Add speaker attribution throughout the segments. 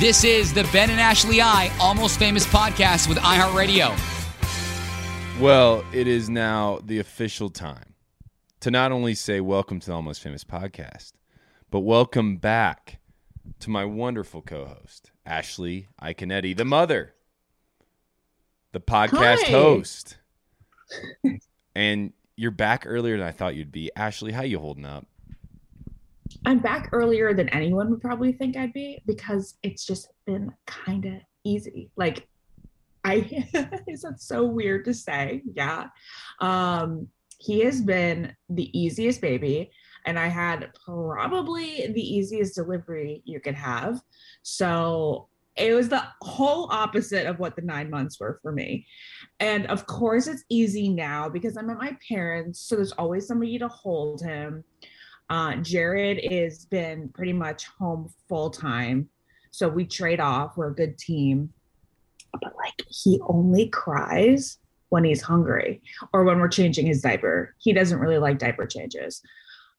Speaker 1: This is the Ben and Ashley I Almost Famous podcast with iHeartRadio.
Speaker 2: Well, it is now the official time to not only say welcome to the Almost Famous podcast, but welcome back to my wonderful co host, Ashley Iaconetti, the mother, the podcast
Speaker 3: Hi.
Speaker 2: host. and you're back earlier than I thought you'd be. Ashley, how you holding up?
Speaker 3: I'm back earlier than anyone would probably think I'd be because it's just been kind of easy. Like I is that so weird to say? Yeah. Um he has been the easiest baby and I had probably the easiest delivery you could have. So it was the whole opposite of what the nine months were for me. And of course, it's easy now because I'm at my parents. So there's always somebody to hold him. Uh, Jared has been pretty much home full time. So we trade off. We're a good team. But like, he only cries when he's hungry or when we're changing his diaper. He doesn't really like diaper changes.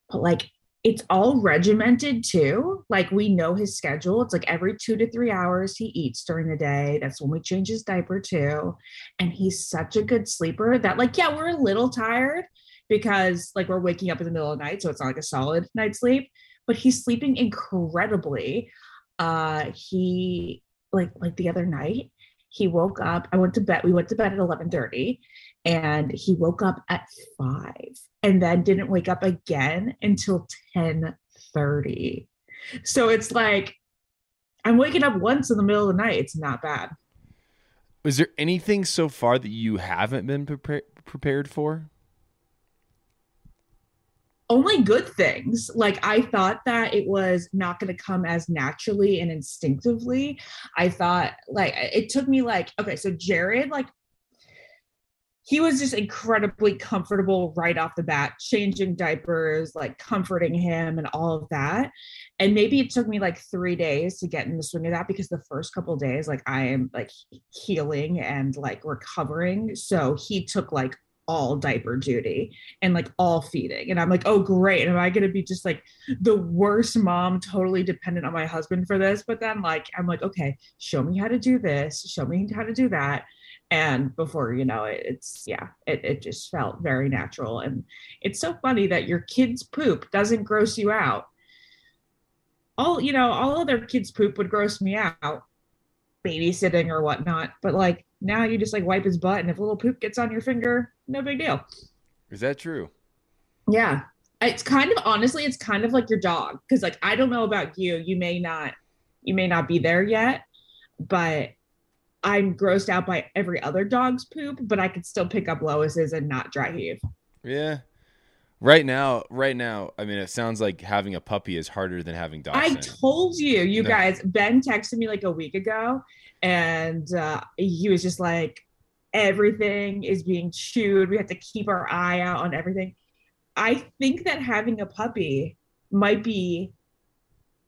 Speaker 3: But like, it's all regimented too. Like we know his schedule. It's like every two to three hours he eats during the day. That's when we change his diaper too. And he's such a good sleeper that, like, yeah, we're a little tired because like we're waking up in the middle of the night. So it's not like a solid night's sleep, but he's sleeping incredibly. Uh he like like the other night, he woke up. I went to bed. We went to bed at 11 30 and he woke up at five and then didn't wake up again until 10 30 so it's like i'm waking up once in the middle of the night it's not bad
Speaker 4: is there anything so far that you haven't been prepar- prepared for
Speaker 3: only good things. Like I thought that it was not going to come as naturally and instinctively. I thought like it took me like okay, so Jared like he was just incredibly comfortable right off the bat, changing diapers, like comforting him and all of that. And maybe it took me like three days to get in the swing of that because the first couple days, like I am like healing and like recovering. So he took like all diaper duty and like all feeding. And I'm like, oh, great. Am I going to be just like the worst mom, totally dependent on my husband for this? But then, like, I'm like, okay, show me how to do this, show me how to do that and before you know it it's yeah it, it just felt very natural and it's so funny that your kids poop doesn't gross you out all you know all other kids poop would gross me out babysitting or whatnot but like now you just like wipe his butt and if a little poop gets on your finger no big deal
Speaker 4: is that true
Speaker 3: yeah it's kind of honestly it's kind of like your dog because like i don't know about you you may not you may not be there yet but I'm grossed out by every other dog's poop, but I could still pick up Lois's and not dry heave.
Speaker 4: Yeah. Right now, right now, I mean, it sounds like having a puppy is harder than having dogs.
Speaker 3: I told you, you no. guys. Ben texted me like a week ago, and uh, he was just like, everything is being chewed. We have to keep our eye out on everything. I think that having a puppy might be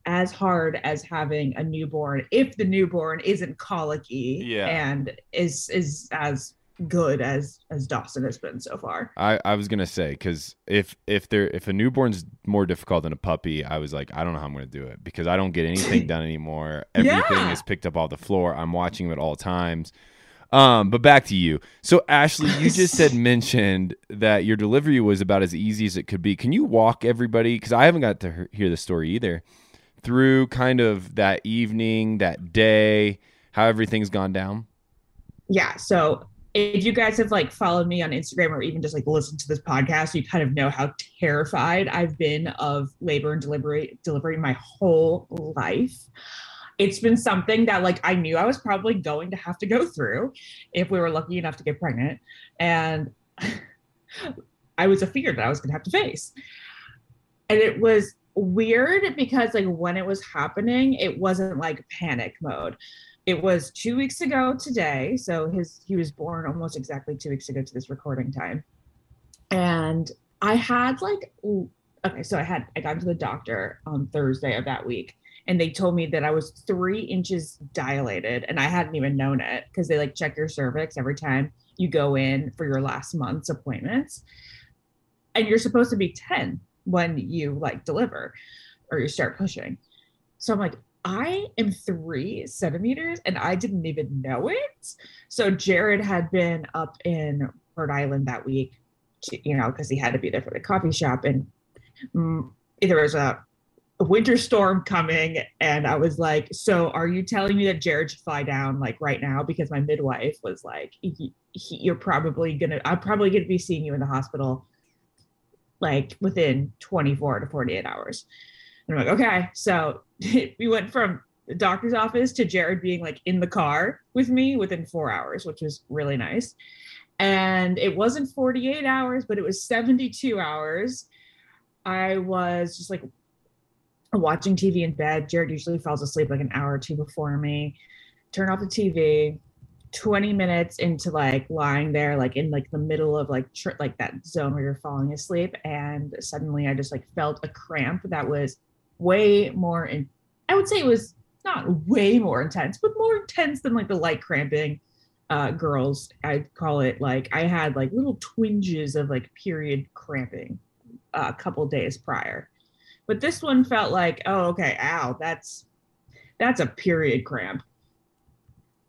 Speaker 3: as hard as having a newborn if the newborn isn't colicky yeah. and is is as good as as Dawson has been so far.
Speaker 4: I I was gonna say because if if there if a newborn's more difficult than a puppy, I was like I don't know how I'm gonna do it because I don't get anything done anymore. Everything yeah. is picked up off the floor. I'm watching it at all times. Um, but back to you. So Ashley, you just said mentioned that your delivery was about as easy as it could be. Can you walk everybody? Because I haven't got to hear the story either through kind of that evening, that day, how everything's gone down?
Speaker 3: Yeah. So if you guys have like followed me on Instagram or even just like listened to this podcast, you kind of know how terrified I've been of labor and delivery delivery my whole life. It's been something that like I knew I was probably going to have to go through if we were lucky enough to get pregnant. And I was a fear that I was gonna have to face. And it was weird because like when it was happening, it wasn't like panic mode. It was two weeks ago today. So his he was born almost exactly two weeks ago to this recording time. And I had like okay, so I had I got to the doctor on Thursday of that week and they told me that I was three inches dilated and I hadn't even known it because they like check your cervix every time you go in for your last month's appointments. And you're supposed to be 10 when you like deliver or you start pushing. So I'm like, I am three centimeters and I didn't even know it. So Jared had been up in Rhode Island that week, you know, because he had to be there for the coffee shop. And mm, there was a, a, winter storm coming. And I was like, So are you telling me that Jared should fly down like right now? Because my midwife was like, he, he, You're probably going to, I'm probably going to be seeing you in the hospital like within 24 to 48 hours. And I'm like, okay. So we went from the doctor's office to Jared being like in the car with me within four hours, which was really nice. And it wasn't 48 hours, but it was 72 hours. I was just like watching TV in bed. Jared usually falls asleep like an hour or two before me. Turn off the TV. 20 minutes into like lying there like in like the middle of like tr- like that zone where you're falling asleep and suddenly i just like felt a cramp that was way more in i would say it was not way more intense but more intense than like the light cramping uh girls i'd call it like i had like little twinges of like period cramping uh, a couple days prior but this one felt like oh okay ow that's that's a period cramp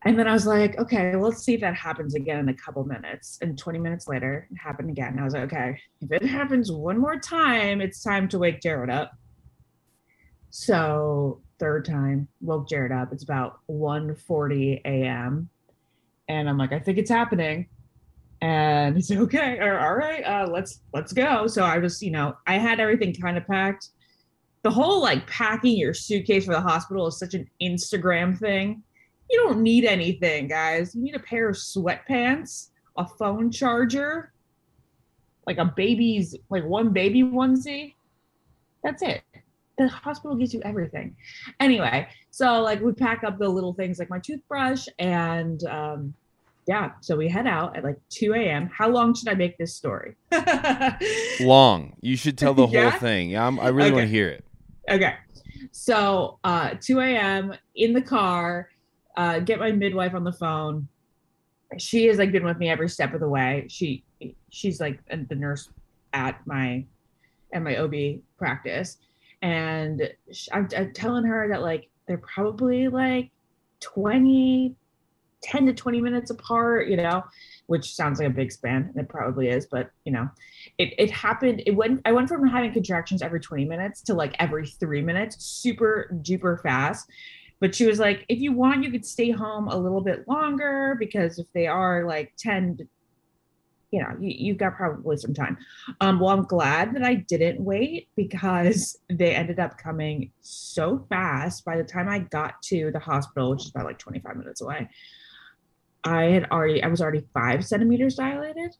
Speaker 3: and then I was like, okay, let's see if that happens again in a couple minutes. And 20 minutes later, it happened again. And I was like, okay, if it happens one more time, it's time to wake Jared up. So third time, woke Jared up. It's about 1:40 a.m. And I'm like, I think it's happening. And it's okay. Or, all right, uh, let's let's go. So I was, you know, I had everything kind of packed. The whole like packing your suitcase for the hospital is such an Instagram thing you don't need anything, guys. You need a pair of sweatpants, a phone charger, like a baby's, like one baby onesie. That's it. The hospital gives you everything. Anyway, so like we pack up the little things like my toothbrush and um, yeah, so we head out at like 2 a.m. How long should I make this story?
Speaker 4: long. You should tell the whole thing. Yeah, I'm, I really want to hear it.
Speaker 3: Okay. So uh 2 a.m. in the car, uh, get my midwife on the phone. She has like been with me every step of the way. She she's like the nurse at my at my OB practice. And I'm, I'm telling her that like they're probably like 20, 10 to 20 minutes apart, you know, which sounds like a big span. And it probably is, but you know, it, it happened. It went, I went from having contractions every 20 minutes to like every three minutes, super duper fast. But she was like, if you want, you could stay home a little bit longer because if they are like 10 to you know, you, you've got probably some time. Um, well, I'm glad that I didn't wait because they ended up coming so fast. By the time I got to the hospital, which is about like 25 minutes away, I had already, I was already five centimeters dilated.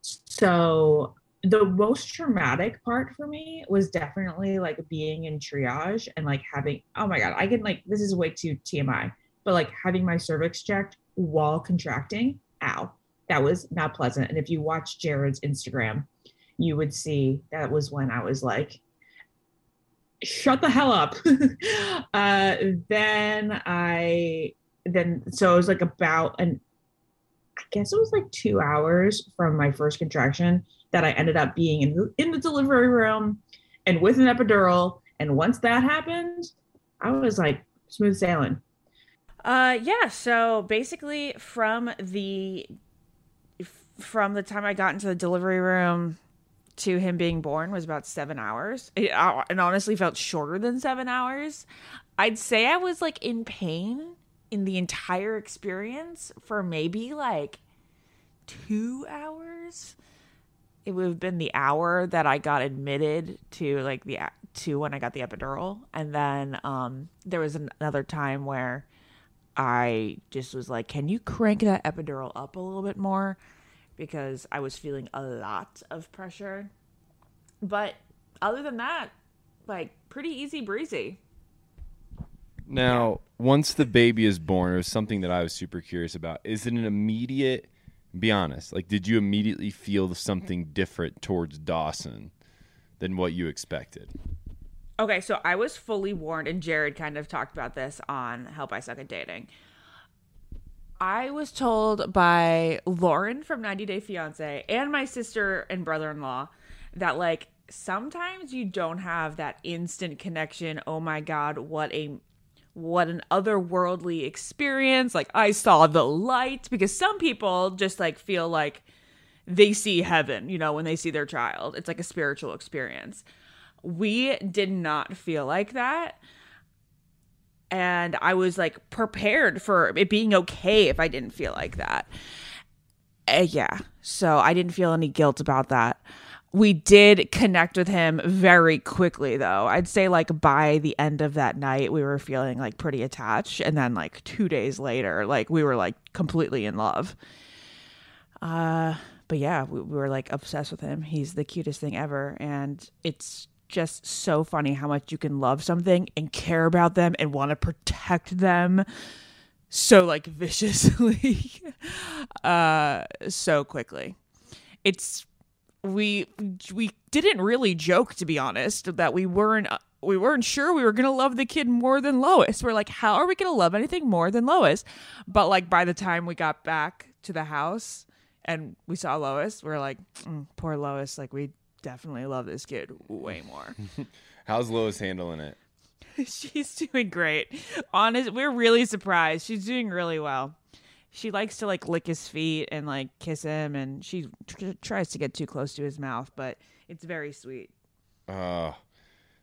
Speaker 3: So the most traumatic part for me was definitely like being in triage and like having, oh my God, I can like, this is way too TMI, but like having my cervix checked while contracting, ow that was not pleasant. And if you watch Jared's Instagram, you would see that was when I was like, shut the hell up. uh, then I, then, so it was like about an, I guess it was like two hours from my first contraction that I ended up being in in the delivery room and with an epidural. And once that happened, I was like smooth sailing.
Speaker 5: Uh, yeah. So basically, from the from the time I got into the delivery room to him being born was about seven hours. It, uh, it honestly felt shorter than seven hours. I'd say I was like in pain in the entire experience for maybe like two hours. It would have been the hour that I got admitted to like the to when I got the epidural, and then um, there was an- another time where I just was like, "Can you crank that epidural up a little bit more?" Because I was feeling a lot of pressure. But other than that, like pretty easy breezy.
Speaker 4: Now, once the baby is born, it was something that I was super curious about. Is it an immediate? Be honest. Like, did you immediately feel something different towards Dawson than what you expected?
Speaker 5: Okay, so I was fully warned, and Jared kind of talked about this on Help I Suck at Dating. I was told by Lauren from 90 Day Fiance and my sister and brother in law that, like, sometimes you don't have that instant connection. Oh my God, what a. What an otherworldly experience. Like, I saw the light because some people just like feel like they see heaven, you know, when they see their child. It's like a spiritual experience. We did not feel like that. And I was like prepared for it being okay if I didn't feel like that. Uh, yeah. So I didn't feel any guilt about that. we did connect with him very quickly though i'd say like by the end of that night we were feeling like pretty attached and then like two days later like we were like completely in love uh but yeah we, we were like obsessed with him he's the cutest thing ever and it's just so funny how much you can love something and care about them and want to protect them so like viciously uh so quickly it's we we didn't really joke to be honest that we weren't we weren't sure we were gonna love the kid more than Lois. We're like, how are we gonna love anything more than Lois? But like by the time we got back to the house and we saw Lois, we are like, mm, poor Lois. Like we definitely love this kid way more.
Speaker 4: How's Lois handling it?
Speaker 5: She's doing great. Honest, we're really surprised. She's doing really well she likes to like lick his feet and like kiss him and she tr- tries to get too close to his mouth but it's very sweet
Speaker 4: uh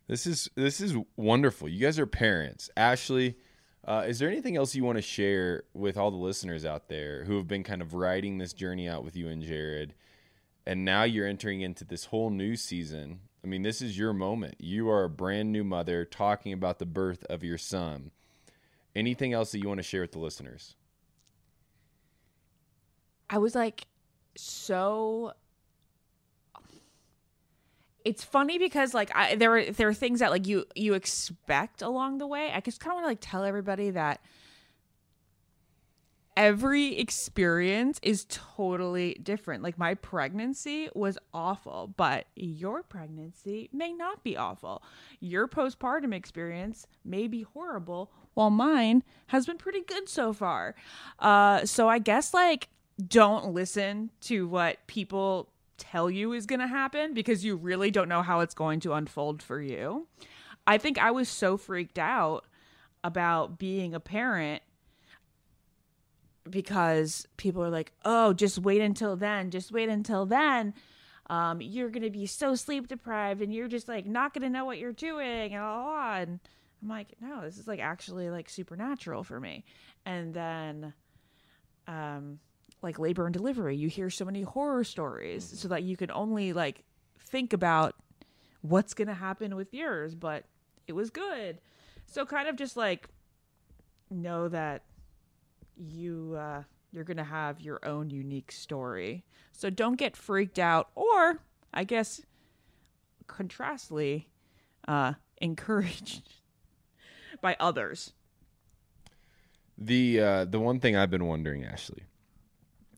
Speaker 4: this is this is wonderful you guys are parents ashley uh, is there anything else you want to share with all the listeners out there who have been kind of riding this journey out with you and jared and now you're entering into this whole new season. I mean this is your moment. You are a brand new mother talking about the birth of your son. Anything else that you want to share with the listeners?
Speaker 5: I was like so it's funny because like I there are there are things that like you you expect along the way. I just kind of want to like tell everybody that every experience is totally different. Like my pregnancy was awful, but your pregnancy may not be awful. Your postpartum experience may be horrible, while mine has been pretty good so far. Uh so I guess like don't listen to what people tell you is going to happen because you really don't know how it's going to unfold for you. I think I was so freaked out about being a parent because people are like, "Oh, just wait until then. Just wait until then. Um, you're gonna be so sleep deprived, and you're just like not gonna know what you're doing." And, blah, blah. I'm like, "No, this is like actually like supernatural for me." And then, um, like labor and delivery you hear so many horror stories mm-hmm. so that you can only like think about what's going to happen with yours but it was good so kind of just like know that you uh you're going to have your own unique story so don't get freaked out or i guess contrastly uh encouraged by others
Speaker 4: the uh the one thing i've been wondering ashley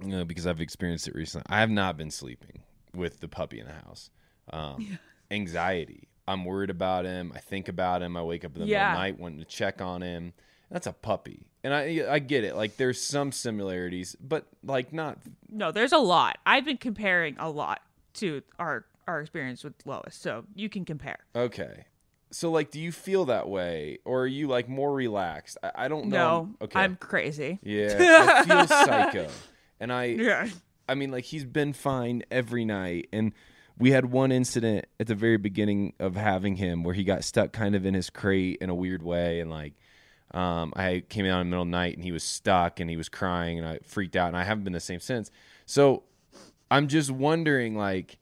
Speaker 4: you know, because I've experienced it recently. I have not been sleeping with the puppy in the house. Um, yeah. Anxiety. I'm worried about him. I think about him. I wake up in the yeah. middle of the night wanting to check on him. That's a puppy, and I I get it. Like there's some similarities, but like not.
Speaker 5: No, there's a lot. I've been comparing a lot to our our experience with Lois, so you can compare.
Speaker 4: Okay, so like, do you feel that way, or are you like more relaxed? I, I don't know.
Speaker 5: No, okay, I'm crazy.
Speaker 4: Yeah, I feel psycho. And I yeah. I mean like he's been fine every night and we had one incident at the very beginning of having him where he got stuck kind of in his crate in a weird way and like um, I came out in the middle of the night and he was stuck and he was crying and I freaked out and I haven't been the same since. So I'm just wondering like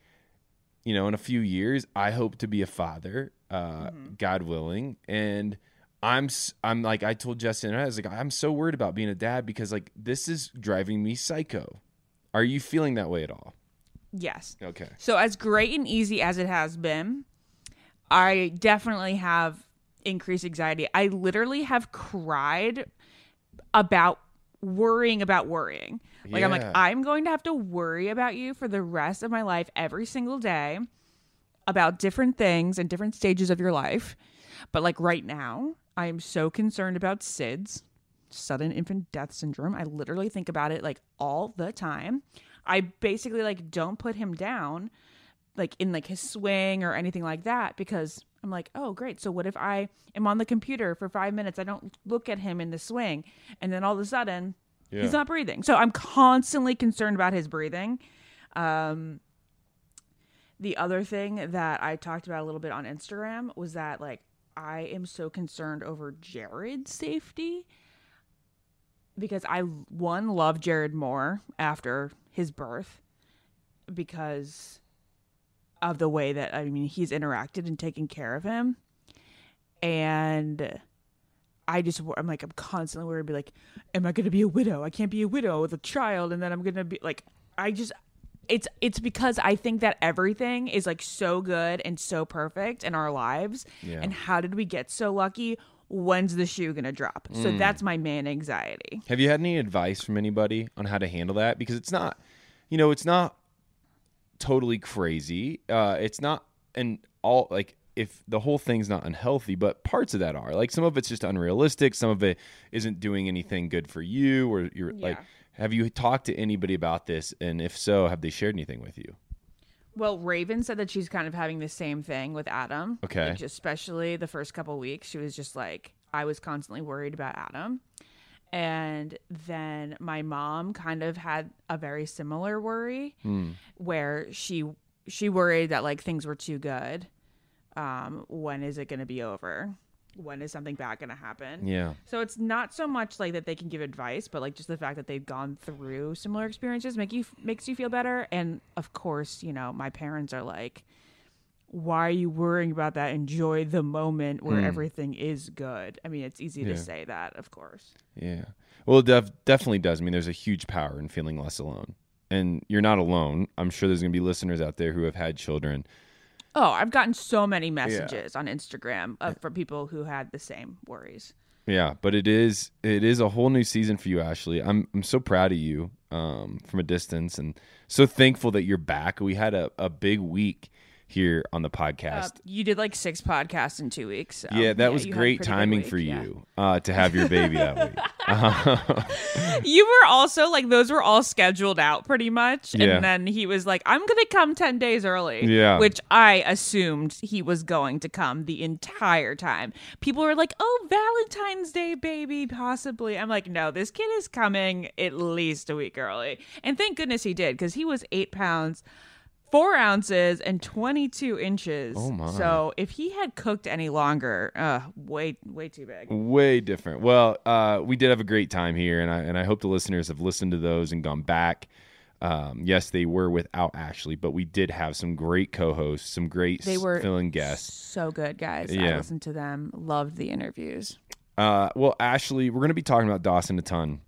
Speaker 4: you know in a few years I hope to be a father uh, mm-hmm. God willing and I'm I'm like I told Justin I was like I'm so worried about being a dad because like this is driving me psycho. Are you feeling that way at all?
Speaker 5: Yes.
Speaker 4: Okay.
Speaker 5: So as great and easy as it has been, I definitely have increased anxiety. I literally have cried about worrying about worrying. Like yeah. I'm like I'm going to have to worry about you for the rest of my life every single day about different things and different stages of your life. But like right now, I am so concerned about SIDS, sudden infant death syndrome. I literally think about it like all the time. I basically like don't put him down like in like his swing or anything like that because I'm like, "Oh, great. So what if I am on the computer for 5 minutes, I don't look at him in the swing, and then all of a sudden yeah. he's not breathing." So I'm constantly concerned about his breathing. Um the other thing that I talked about a little bit on Instagram was that like I am so concerned over Jared's safety because I one love Jared more after his birth because of the way that I mean he's interacted and taken care of him, and I just I'm like I'm constantly worried, be like, am I going to be a widow? I can't be a widow with a child, and then I'm going to be like, I just it's it's because I think that everything is like so good and so perfect in our lives,
Speaker 4: Yeah.
Speaker 5: and how did we get so lucky? When's the shoe gonna drop? So
Speaker 4: Mm.
Speaker 5: that's my main anxiety.
Speaker 4: Have you had any advice from anybody on how to handle that? Because it's not, you know, it's not totally crazy. Uh, it's not, and all like if the whole thing's not unhealthy, but parts of that are like some of it's just unrealistic. Some of it isn't doing anything good for you, or you're like. Have you talked to anybody about this? And if so, have they shared anything with you?
Speaker 5: Well, Raven said that she's kind of having the same thing with Adam.
Speaker 4: Okay.
Speaker 5: Like, especially the first couple weeks, she was just like, I was constantly worried about Adam. And then my mom kind of had a very similar worry
Speaker 4: Hmm.
Speaker 5: where she she worried that like things were too good. Um, when is it going to be over? When is something bad going to happen?
Speaker 4: Yeah.
Speaker 5: So it's not so much like that they can give advice, but like just the fact that they've gone through similar experiences make you makes you feel better. And of course, you know, my parents are like, "Why are you worrying about that? Enjoy the moment where
Speaker 4: Mm.
Speaker 5: everything is good." I mean, it's easy
Speaker 4: Yeah.
Speaker 5: to say that, of course.
Speaker 4: Yeah. Well, it def- definitely does. I mean, there's a huge power in feeling less alone. And you're not alone. I'm sure there's going to be listeners out there who have had children.
Speaker 5: Oh, I've gotten so many messages on Instagram of, from people who had the same worries.
Speaker 4: Yeah, but it is it is a whole new season for you, Ashley. I'm I'm so proud of you um, from a distance and so thankful that you're back. We had a, a big week here on the
Speaker 5: Uh,
Speaker 4: podcast.
Speaker 5: you did like six podcasts in two weeks. so,
Speaker 4: yeah, that was
Speaker 5: had a
Speaker 4: great timing
Speaker 5: week,
Speaker 4: for
Speaker 5: yeah.
Speaker 4: you uh, to have your baby that week. Uh,
Speaker 5: you were also like those were all scheduled out pretty much
Speaker 4: Yeah.
Speaker 5: and then he was like i'm gonna come 10 days early
Speaker 4: Yeah.
Speaker 5: which i assumed he was going to come the entire time people were like oh valentine's day baby possibly i'm like no this kid is coming at least a week early and thank goodness he did because he was eight pounds four ounces and 22 inches
Speaker 4: Oh, my.
Speaker 5: so if he had cooked any longer uh way way too big
Speaker 4: Way different. Well, uh, we did have a great time here, and I and I hope the listeners have listened to those and gone back. Um, yes, they were without Ashley, but we did have some great co-hosts, some great
Speaker 5: they were
Speaker 4: filling guests.
Speaker 5: so good guys i
Speaker 4: Yeah.
Speaker 5: listened to them loved the interviews
Speaker 4: Uh, well, Ashley, we're going to be talking about Dawson a ton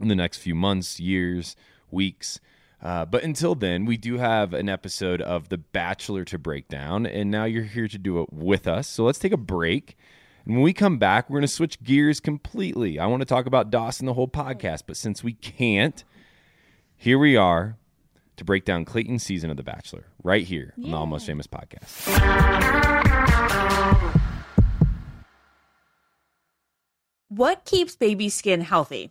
Speaker 4: in the next few months, years, weeks. Uh, but until then, we do have an episode of The Bachelor to break down, and now you're here to do it with us. So let's take a break. And when we come back, we're going to switch gears completely. I want to talk about Dawson the whole podcast, but since we can't, here we are to break down Clayton's season of The Bachelor right here on the Almost Famous podcast.
Speaker 5: What keeps baby skin healthy?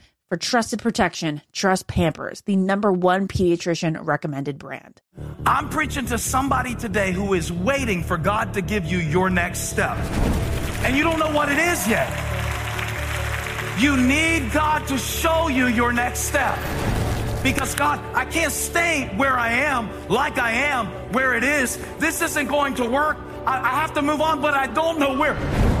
Speaker 5: For trusted protection, trust Pampers, the number one pediatrician recommended brand.
Speaker 6: I'm preaching to somebody today who is waiting for God to give you your next step. And you don't know what it is yet. You need God to show you your next step. Because God, I can't stay where I am, like I am, where it is. This isn't going to work. I, I have to move on, but I don't know where.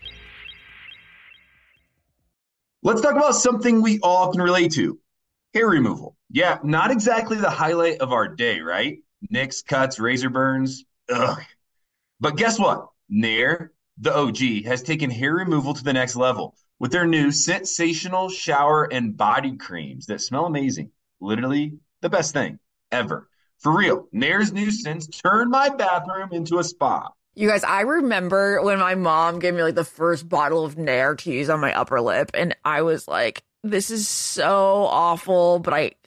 Speaker 7: Let's talk about something we all can relate to hair removal. Yeah, not exactly the highlight of our day, right? Nicks, cuts, razor burns. Ugh. But guess what? Nair, the OG, has taken hair removal to the next level with their new sensational shower and body creams that smell amazing. Literally the best thing ever. For real, Nair's new scents turned my bathroom into a spa.
Speaker 5: You guys, I remember when my mom gave me like the first bottle of Nair to use on my upper lip, and I was like, this is so awful, but I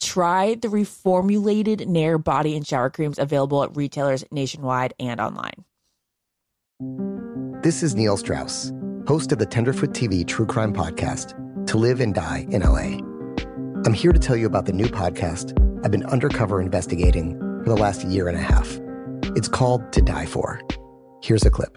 Speaker 5: Try the reformulated Nair body and shower creams available at retailers nationwide and online.
Speaker 8: This is Neil Strauss, host of the Tenderfoot TV True Crime Podcast, To Live and Die in LA. I'm here to tell you about the new podcast I've been undercover investigating for the last year and a half. It's called To Die For. Here's a clip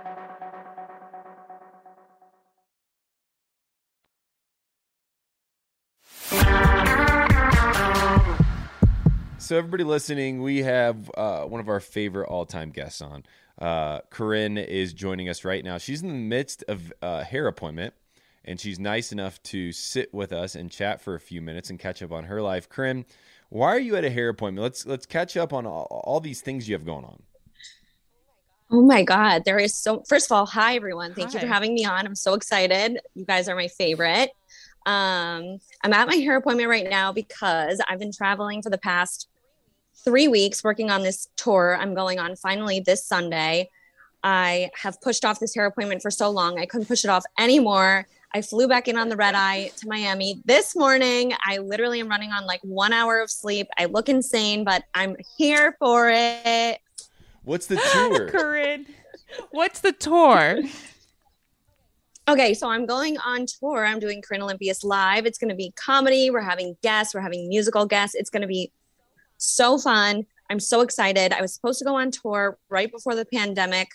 Speaker 4: So, everybody listening, we have uh, one of our favorite all-time guests on. Uh, Corinne is joining us right now. She's in the midst of a hair appointment, and she's nice enough to sit with us and chat for a few minutes and catch up on her life. Corinne, why are you at a hair appointment? Let's let's catch up on all, all these things you have going on.
Speaker 9: Oh my God, there is so. First of all, hi everyone. Thank
Speaker 5: Hi.
Speaker 9: you for having me on. I'm so excited. You guys are my favorite. Um, I'm at my hair appointment right now because I've been traveling for the past three weeks working on this tour I'm going on finally this Sunday. I have pushed off this hair appointment for so long. I couldn't push it off anymore. I flew back in on the red eye to Miami this morning. I literally am running on like one hour of sleep. I look insane, but I'm here for it.
Speaker 4: What's the tour?
Speaker 5: Corinne, what's the tour?
Speaker 9: Okay, so I'm going on tour. I'm doing Corinne Olympios live. It's going to be comedy. We're having guests. We're having musical guests. It's going to be so fun. I'm so excited. I was supposed to go on tour right before the pandemic,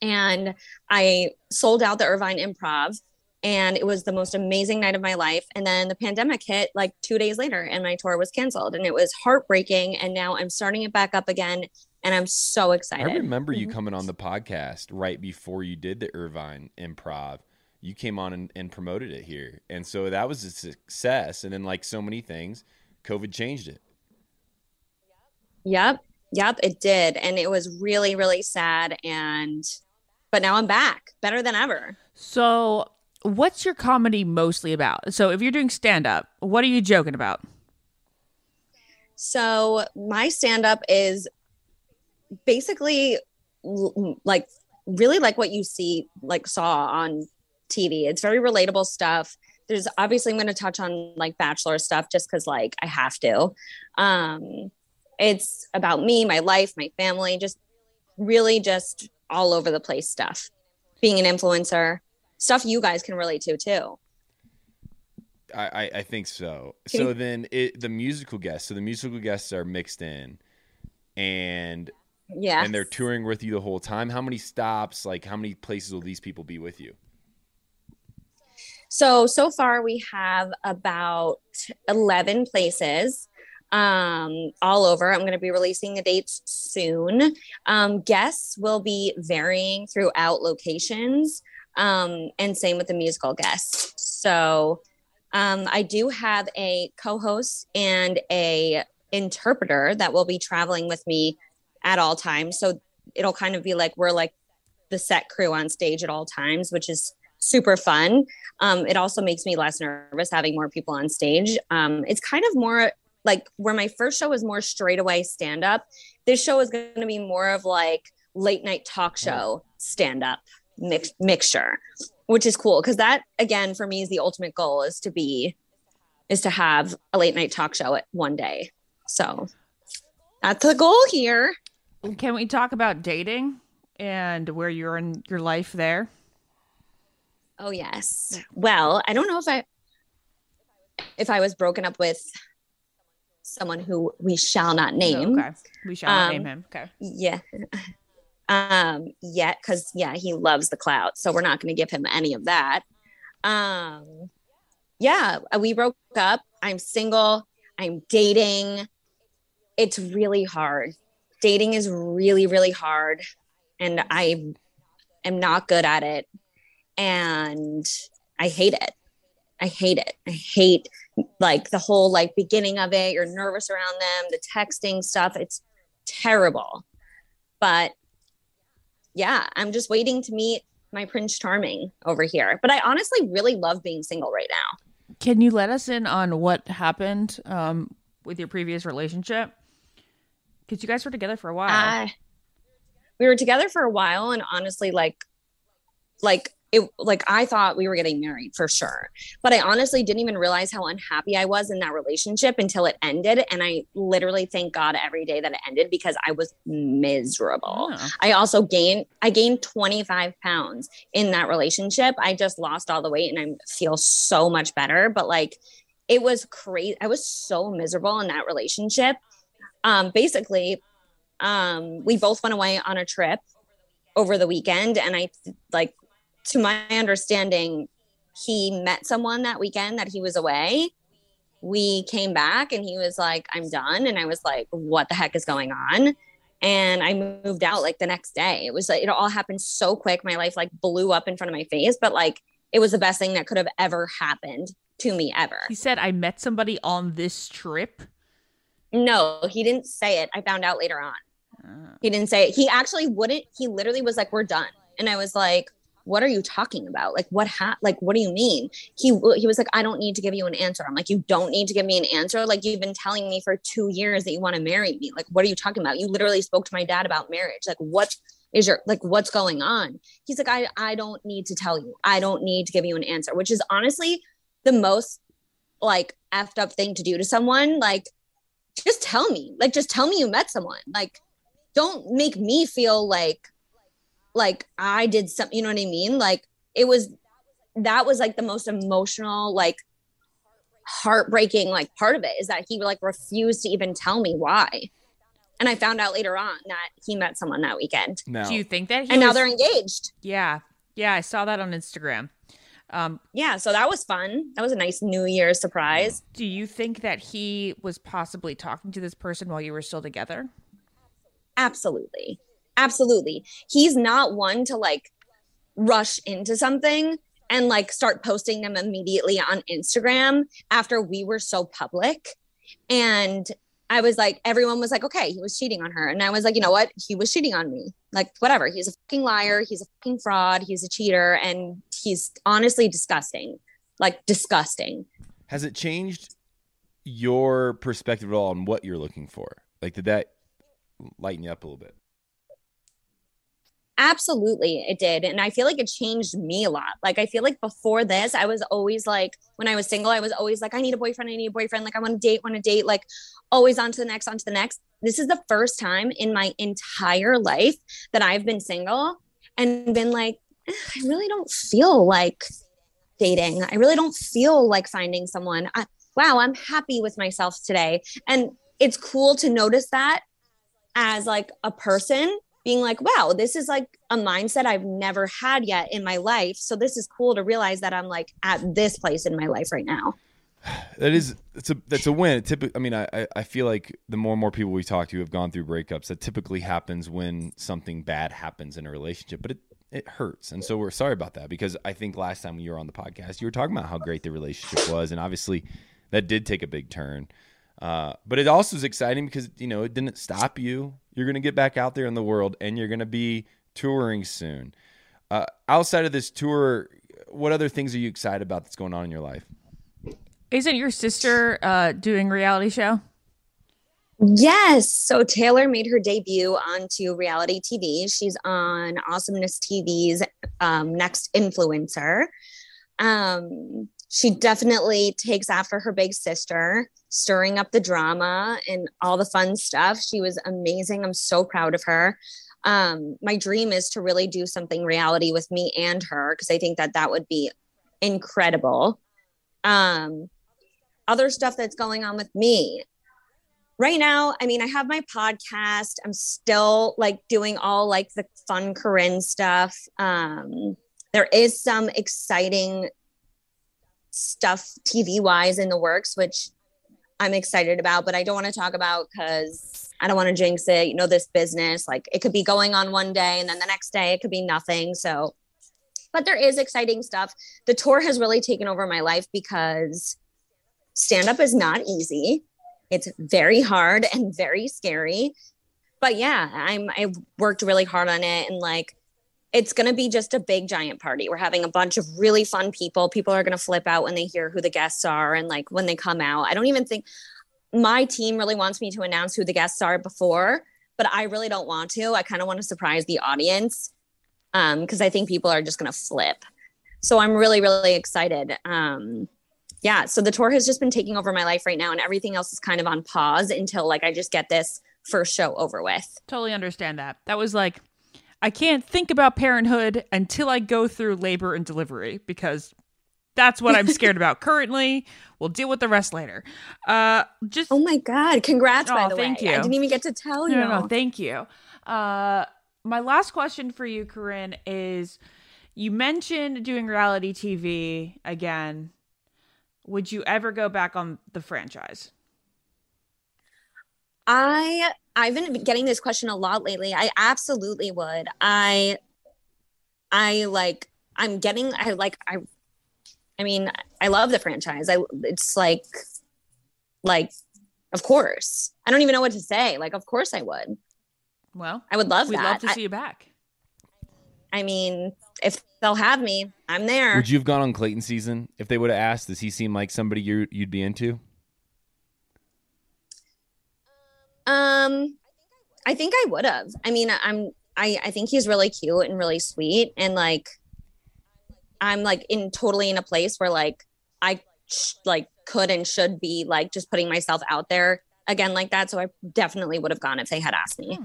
Speaker 9: and I sold out the Irvine Improv, and it was the most amazing night of my life. And then the pandemic hit like two days later, and my tour was canceled, and it was heartbreaking. And now I'm starting it back up again, and I'm so excited.
Speaker 4: I remember you mm-hmm. coming on the podcast right before you did the Irvine Improv. You came on and, and promoted it here, and so that was a success. And then, like so many things, COVID changed it.
Speaker 9: Yep. Yep, it did. And it was really, really sad. And, but now I'm back better than ever.
Speaker 5: So, what's your comedy mostly about? So, if you're doing stand up, what are you joking about?
Speaker 9: So, my stand up is basically like really like what you see, like saw on TV. It's very relatable stuff. There's obviously, I'm going to touch on like bachelor stuff just because like I have to. Um, it's about me, my life, my family, just really just all over the place stuff. Being an influencer, stuff you guys can relate to too.
Speaker 4: I, I, think so. So then it, the musical guests. So the musical guests are mixed in, and
Speaker 9: yeah,
Speaker 4: and they're touring with you the whole time. How many stops? Like how many places will these people be with you?
Speaker 9: So so far we have about eleven places um, all over. I'm going to be releasing the dates soon. Um, guests will be varying throughout locations, um, and same with the musical guests. So um, I do have a co-host and a interpreter that will be traveling with me at all times. So it'll kind of be like we're like the set crew on stage at all times, which is super fun. Um, it also makes me less nervous having more people on stage. Um, it's kind of more like where my first show was more straight away stand up. This show is going to be more of like late night talk mm. show stand up mix, mixture, which is cool because that again for me is the ultimate goal is to be is to have a late night talk show at one day. So that's the goal here.
Speaker 5: Can we talk about dating and where you're in your life there?
Speaker 9: Oh yes. Well, I don't know if I if I was broken up with someone who we shall not name.
Speaker 5: Oh, okay. We shall not
Speaker 9: Um,
Speaker 5: name him. Okay.
Speaker 9: Yeah. Um, yet because yeah, he loves the clout. So we're not gonna give him any of that. Um yeah, we broke up. I'm single. I'm dating. It's really hard. Dating is really, really hard. And I am not good at it. And I hate it. I hate it. I hate like the whole like beginning of it. You're nervous around them, the texting stuff. It's terrible. But yeah, I'm just waiting to meet my Prince Charming over here. But I honestly really love being single right now.
Speaker 5: Can you let us in on what happened um, with your previous relationship? Because you guys were together for a while.
Speaker 9: Uh, we were together for a while and honestly like like it like I thought we were getting married for sure. But I honestly didn't even realize how unhappy I was in that relationship until it ended and I literally thank God every day that it ended because I was miserable. I also gained I gained 25 pounds in that relationship. I just lost all the weight and I feel so much better, but like it was crazy. I was so miserable in that relationship. Um basically um we both went away on a trip over the weekend and I like to my understanding he met someone that weekend that he was away. We came back and he was like I'm done and I was like what the heck is going on? And I moved out like the next day. It was like it all happened so quick. My life like blew up in front of my face, but like it was the best thing that could have ever happened to me ever.
Speaker 5: He said, I met somebody on this trip.
Speaker 9: No, he didn't say it. I found out later on. Ah. He didn't say it. He actually wouldn't. He literally was like, "We're done," and I was like, "What are you talking about? Like, what? Ha- like, what do you mean?" He he was like, "I don't need to give you an answer." I'm like, "You don't need to give me an answer. Like, you've been telling me for two years that you want to marry me. Like, what are you talking about? You literally spoke to my dad about marriage. Like, what? is your like what's going on he's like i i don't need to tell you i don't need to give you an answer which is honestly the most like effed up thing to do to someone like just tell me like just tell me you met someone like don't make me feel like like i did something you know what i mean like it was that was like the most emotional like heartbreaking like part of it is that he like refused to even tell me why and i found out later on that he met someone that weekend
Speaker 5: Do you think that he
Speaker 9: and now they're engaged
Speaker 5: Yeah. Yeah, I saw that on Instagram. Um,
Speaker 9: yeah, so that was fun. That was a nice New Year's surprise.
Speaker 5: Do you think that he was possibly talking to this person while you were still together?
Speaker 9: Absolutely. Absolutely. He's not one to like rush into something and like start posting them immediately on Instagram after we were so public. And I was like, everyone was like, okay, he was cheating on her. And I was like, you know what? He was cheating on me. Like, whatever. He's a fucking liar. He's a fucking fraud. He's a cheater. And he's honestly disgusting. Like, disgusting.
Speaker 4: Has it changed your perspective at all on what you're looking for? Like, did that lighten you up a little bit?
Speaker 9: Absolutely, it did. And I feel like it changed me a lot. Like, I feel like before this, I was always like, when I was single, I was always like, I need a boyfriend, I need a boyfriend. Like, I want to date, want to date, like, always on to the next, on to the next. This is the first time in my entire life that I've been single and been like, "Eh, I really don't feel like dating. I really don't feel like finding someone. I, wow, I'm happy with myself today. And it's cool to notice that as like a person being like, wow, this is like a mindset I've never had yet in my life. So this is cool to realize that I'm like at this place in my life right now.
Speaker 4: That is it's a that's a win. Typically, I mean, I I- feel like the more and more people we talk to have gone through breakups. That typically happens when something bad happens in a relationship, but it it hurts, and so we're sorry about that because I think last time you were on the podcast, you were talking about how great the relationship was, and obviously that did take a big turn. Uh, but it also is exciting because you know it didn't stop you. You're gonna get back out there in the world, and you're gonna be touring soon. Uh, outside of this tour, what other things are you excited about that's going on in your life?
Speaker 5: Isn't your sister uh, doing reality show?
Speaker 9: Yes. So Taylor made her debut onto reality TV. She's on Awesomeness TV's um, Next Influencer. Um, she definitely takes after her big sister, stirring up the drama and all the fun stuff. She was amazing. I'm so proud of her. Um, my dream is to really do something reality with me and her because I think that that would be incredible. Um, other stuff that's going on with me right now i mean i have my podcast i'm still like doing all like the fun corinne stuff um there is some exciting stuff tv wise in the works which i'm excited about but i don't want to talk about because i don't want to jinx it you know this business like it could be going on one day and then the next day it could be nothing so. But there is exciting stuff. The tour has really taken over my life because stand up is not easy. It's very hard and very scary. But yeah i'm i worked really hard on it and like it's going to be just a big giant party. We're having a bunch of really fun people. People are going to flip out when they hear who the guests are and like when they come out. I don't even think my team really wants me to announce who the guests are before but i really don't want to. I kind of want to surprise the audience um because i think people are just going to flip. So i'm really really excited. Um yeah so the tour has just been taking over my life right now and everything else is kind of on pause until like i just get this first show over with.
Speaker 5: Totally understand that. That was like, I can't think about parenthood until I go through labor and delivery because that's what I'm scared about currently. We'll deal with the rest later. Uh, just
Speaker 9: oh my god, congrats by
Speaker 5: oh,
Speaker 9: the
Speaker 5: thank
Speaker 9: way.
Speaker 5: you.
Speaker 9: I didn't even get to tell you.
Speaker 5: No, no, no, thank you. Uh, my last question for you, Corinne, is you mentioned doing reality TV again. Would you ever go back on the franchise?
Speaker 9: I I've been getting this question a lot lately. I absolutely would. I I like I'm getting I like I I mean, I love the franchise. I it's like like of course. I don't even know what to say. Like of course I would.
Speaker 5: Well,
Speaker 9: I would love
Speaker 5: we'd
Speaker 9: that.
Speaker 5: love to
Speaker 9: I-
Speaker 5: see you back.
Speaker 9: I mean, if they'll have me, I'm there.
Speaker 4: Would you have gone on Clayton season if they would have asked? Does he seem like somebody you you'd be into?
Speaker 9: Um, I think I would have. I mean, I'm I I think he's really cute and really sweet and like I'm like in totally in a place where like I sh- like could and should be like just putting myself out there again like that. So I definitely would have gone if they had asked me.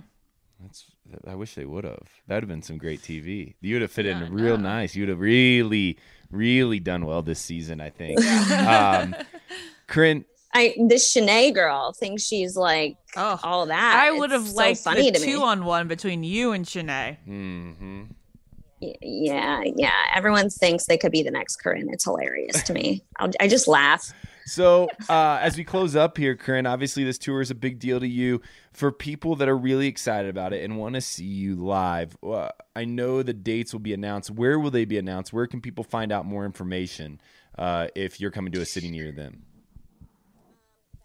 Speaker 4: That's. I wish they would have. That would have been some great TV. You would have fit in real nice. You would have really, really done well this season. I think. um, Corinne,
Speaker 9: I this Shanae girl thinks she's like oh, all that.
Speaker 5: I would have
Speaker 9: It's so
Speaker 5: liked
Speaker 9: funny
Speaker 5: the two
Speaker 9: me.
Speaker 5: on one between you and Shanae.
Speaker 4: Mm-hmm.
Speaker 9: Yeah, yeah. Everyone thinks they could be the next Corinne. It's hilarious to me. I'll, I just laugh.
Speaker 4: So, uh, as we close up here, Corinne, obviously this tour is a big deal to you. For people that are really excited about it and want to see you live, uh, I know the dates will be announced. Where will they be announced? Where can people find out more information uh, if you're coming to a city near them?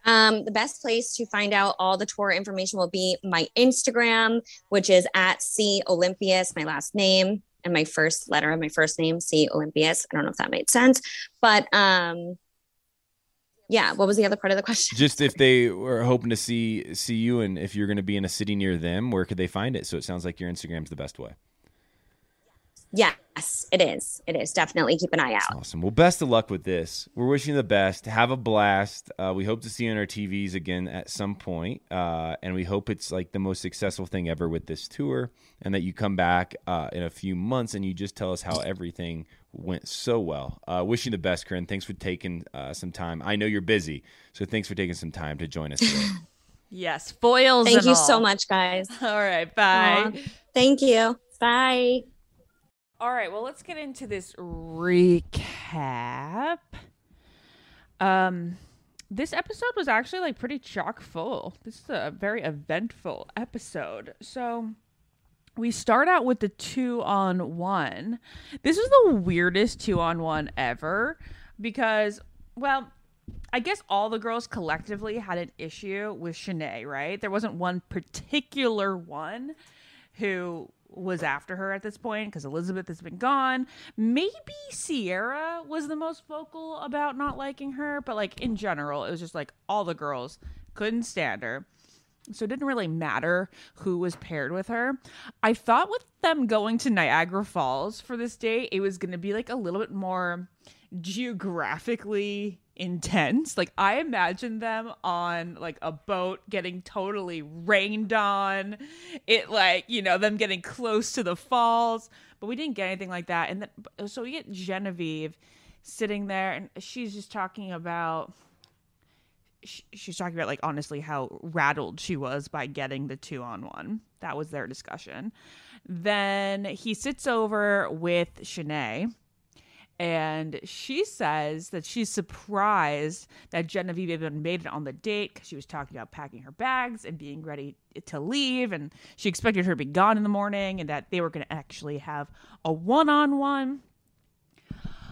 Speaker 9: Um, the best place to find out all the tour information will be my Instagram, which is at C Olympios, my last name and my first letter of my first name, C Olympios. I don't know if that made sense, but um, yeah. What was the other part of the question?
Speaker 4: Just if they were hoping to see see you, and if you're going to be in a city near them, where could they find it? So it sounds like your Instagram's the best way.
Speaker 9: Yes, it is. It is definitely keep an eye out.
Speaker 4: Awesome. Well, best of luck with this. We're wishing you the best. Have a blast. Uh, we hope to see you on our TVs again at some point. Uh, and we hope it's like the most successful thing ever with this tour and that you come back uh, in a few months and you just tell us how everything went so well. Uh, wish you the best, Corinne. Thanks for taking uh, some time. I know you're busy, so thanks for taking some time to join us today.
Speaker 5: Yes, foils.
Speaker 9: Thank
Speaker 5: and
Speaker 9: you
Speaker 5: all.
Speaker 9: so much, guys.
Speaker 5: All right, bye.
Speaker 9: Aw, thank you. Bye.
Speaker 5: All right, well, let's get into this recap. Um, this episode was actually like pretty chock full. This is a very eventful episode. So we start out with the two on one. This was the weirdest two on one ever because, well, I guess all the girls collectively had an issue with Shanae, right? There wasn't one particular one who was after her at this point because Elizabeth has been gone. Maybe Sierra was the most vocal about not liking her, but like in general, it was just like all the girls couldn't stand her. So it didn't really matter who was paired with her. I thought with them going to Niagara Falls for this date, it was going to be like a little bit more geographically intense. Like I imagined them on like a boat getting totally rained on. It like, you know, them getting close to the falls, but we didn't get anything like that. And then so we get Genevieve sitting there and she's just talking about sh- she's talking about like honestly how rattled she was by getting the two on one. That was their discussion. Then he sits over with Shanae and she says that she's surprised that Genevieve even made it on the date because she was talking about packing her bags and being ready to leave, and she expected her to be gone in the morning, and that they were going to actually have a one-on-one.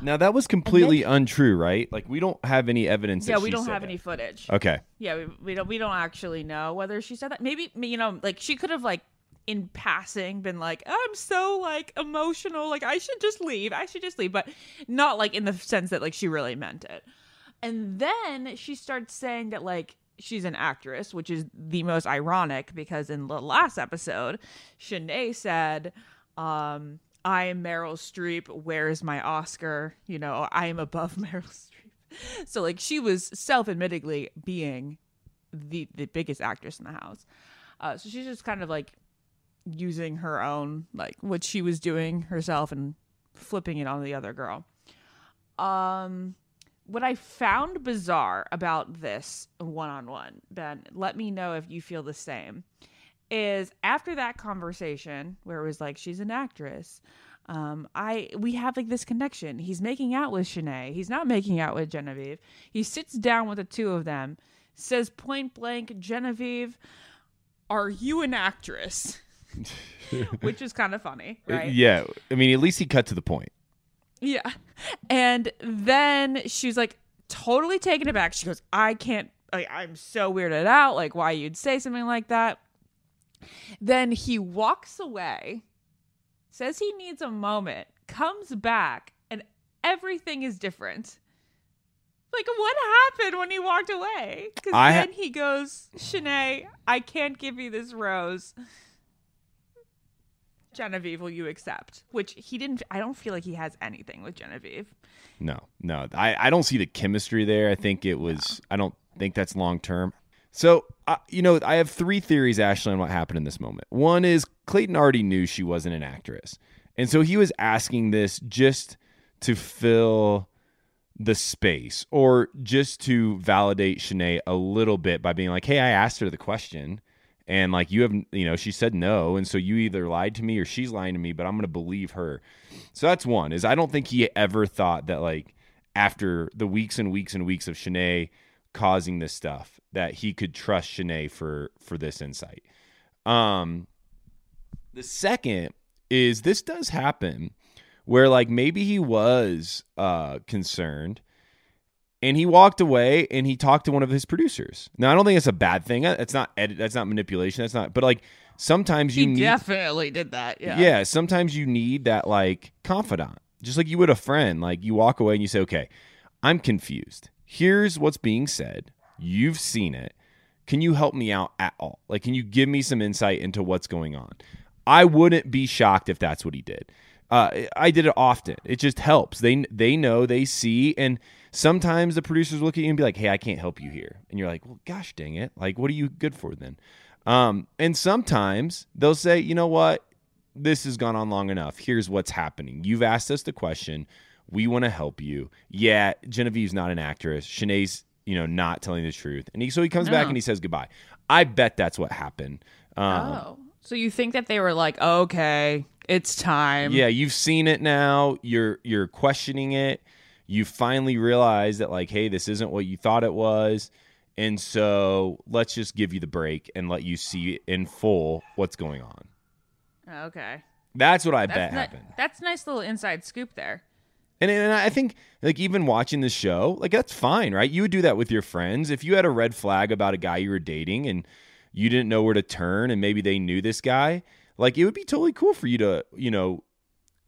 Speaker 4: now, that was completely untrue, right? Like, we don't have any evidence.
Speaker 5: Yeah, we don't have
Speaker 4: that.
Speaker 5: any footage.
Speaker 4: Okay.
Speaker 5: Yeah, we, we don't we don't actually know whether she said that. Maybe you know, like she could have like in passing been like, I'm so like emotional, like I should just leave. I should just leave, but not like in the sense that like she really meant it. And then she starts saying that like she's an actress, which is the most ironic because in the last episode, Shanae said, um, I am Meryl Streep, where is my Oscar? You know, I am above Meryl Streep. So like she was self-admittedly being the the biggest actress in the house. Uh, so she's just kind of like using her own like what she was doing herself and flipping it on the other girl. Um what I found bizarre about this one-on-one, Ben, let me know if you feel the same. Is after that conversation where it was like she's an actress, um, I we have like this connection. He's making out with Shanae. He's not making out with Genevieve. He sits down with the two of them, says point blank, Genevieve, are you an actress? Which is kind of funny,
Speaker 4: Uh,
Speaker 5: right?
Speaker 4: Yeah. I mean, at least he cut to the point.
Speaker 5: Yeah. And then she's like totally taken aback. She goes, I can't, like, I'm so weirded out. Like, why you'd say something like that. Then he walks away, says he needs a moment, comes back, and everything is different. Like, what happened when he walked away? Because
Speaker 4: I ha-
Speaker 5: then he goes, Shanae, I can't give you this rose. Genevieve will you accept? Which he didn't. I don't feel like he has anything with Genevieve.
Speaker 4: No, no, I, I don't see the chemistry there. I think it was. I don't think that's long term. So, uh, you know, I have three theories, Ashley, on what happened in this moment. One is Clayton already knew she wasn't an actress, and so he was asking this just to fill the space or just to validate Shanae a little bit by being like, "Hey, I asked her the question." And like you have you know she said no and so you either lied to me or she's lying to me but i'm to believe her. So that's one is i don't think he ever thought that like after the weeks and weeks and weeks of Shanae causing this stuff that he could trust Shanae for for this insight. Um the second is this does happen where like maybe he was uh concerned and he walked away and he talked to one of his producers. Now I don't think it's a bad thing. That's not edit. That's not manipulation. That's not. But like sometimes you
Speaker 5: he
Speaker 4: need,
Speaker 5: definitely did that. Yeah.
Speaker 4: yeah. Sometimes you need that like confidant, just like you would a friend. Like you walk away and you say, "Okay, I'm confused. Here's what's being said. You've seen it. Can you help me out at all? Like, can you give me some insight into what's going on?" I wouldn't be shocked if that's what he did. Uh, I did it often. It just helps. They they know, they see, and sometimes the producers look at you and be like, "Hey, I can't help you here," and you're like, "Well, gosh dang it! Like, what are you good for then?" Um, and sometimes they'll say, "You know what? This has gone on long enough. Here's what's happening. You've asked us the question. We want to help you. Yeah, Genevieve's not an actress. Shanae's, you know, not telling the truth." And he, so he comes back and he says goodbye. I bet that's what happened. Um,
Speaker 5: oh, so you think that they were like, okay, it's time?
Speaker 4: Yeah, you've seen it now. You're you're questioning it. You finally realize that like, hey, this isn't what you thought it was. And so let's just give you the break and let you see in full what's going on.
Speaker 5: Oh, okay.
Speaker 4: That's what I
Speaker 5: That's
Speaker 4: bet
Speaker 5: ni-
Speaker 4: happened.
Speaker 5: That's a nice little inside scoop there.
Speaker 4: And, and I think like even watching the show, like that's fine, right? You would do that with your friends. If you had a red flag about a guy you were dating and you didn't know where to turn and maybe they knew this guy, like it would be totally cool for you to, you know,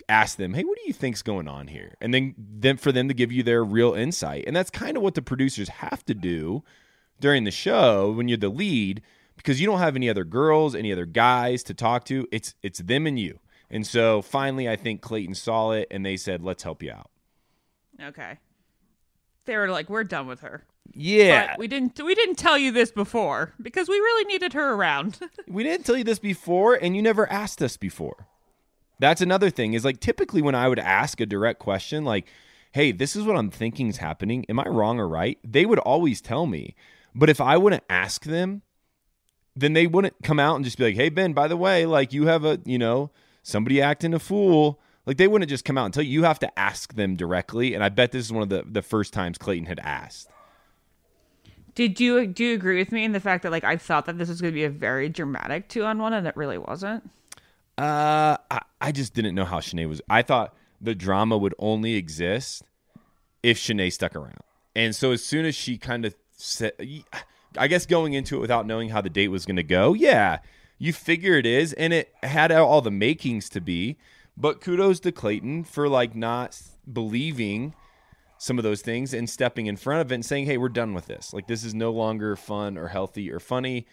Speaker 4: ask them, "Hey, what do you think's going on here?" And then then for them to give you their real insight. And that's kind of what the producers have to do during the show when you're the lead because you don't have any other girls, any other guys to talk to. It's it's them and you. And so finally I think Clayton saw it and they said, "Let's help you out."
Speaker 5: Okay. They were like, we're done with her.
Speaker 4: Yeah.
Speaker 5: But we didn't. We didn't tell you this before because we really needed her around.
Speaker 4: we didn't tell you this before and you never asked us before. That's another thing is like typically when I would ask a direct question like, "Hey, this is what I'm thinking is happening. Am I wrong or right?" They would always tell me. But if I wouldn't ask them, then they wouldn't come out and just be like, "Hey Ben, by the way, like you have a, you know, somebody acting a fool." Like they wouldn't just come out and tell you. You have to ask them directly, and I bet this is one of the the first times Clayton had asked.
Speaker 5: Did you do you agree with me in the fact that like I thought that this was going to be a very dramatic two on one and it really wasn't?
Speaker 4: Uh, I, I just didn't know how Shanae was. I thought the drama would only exist if Shanae stuck around. And so as soon as she kind of said, I guess going into it without knowing how the date was going to go, yeah, you figure it is. And it had all the makings to be. But kudos to Clayton for like not believing some of those things and stepping in front of it and saying, hey, we're done with this. Like, this is no longer fun or healthy or funny.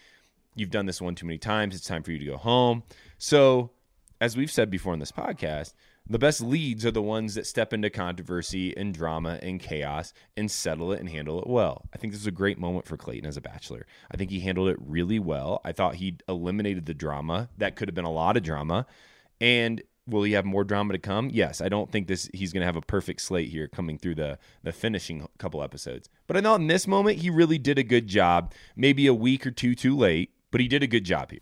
Speaker 4: You've done this one too many times. It's time for you to go home. So, as we've said before in this podcast, the best leads are the ones that step into controversy and drama and chaos and settle it and handle it well. I think this is a great moment for Clayton as a bachelor. I think he handled it really well. I thought he eliminated the drama. That could have been a lot of drama. And will he have more drama to come? Yes. I don't think this he's going to have a perfect slate here coming through the the finishing couple episodes. But I thought in this moment he really did a good job. Maybe a week or two too late, but he did a good job here.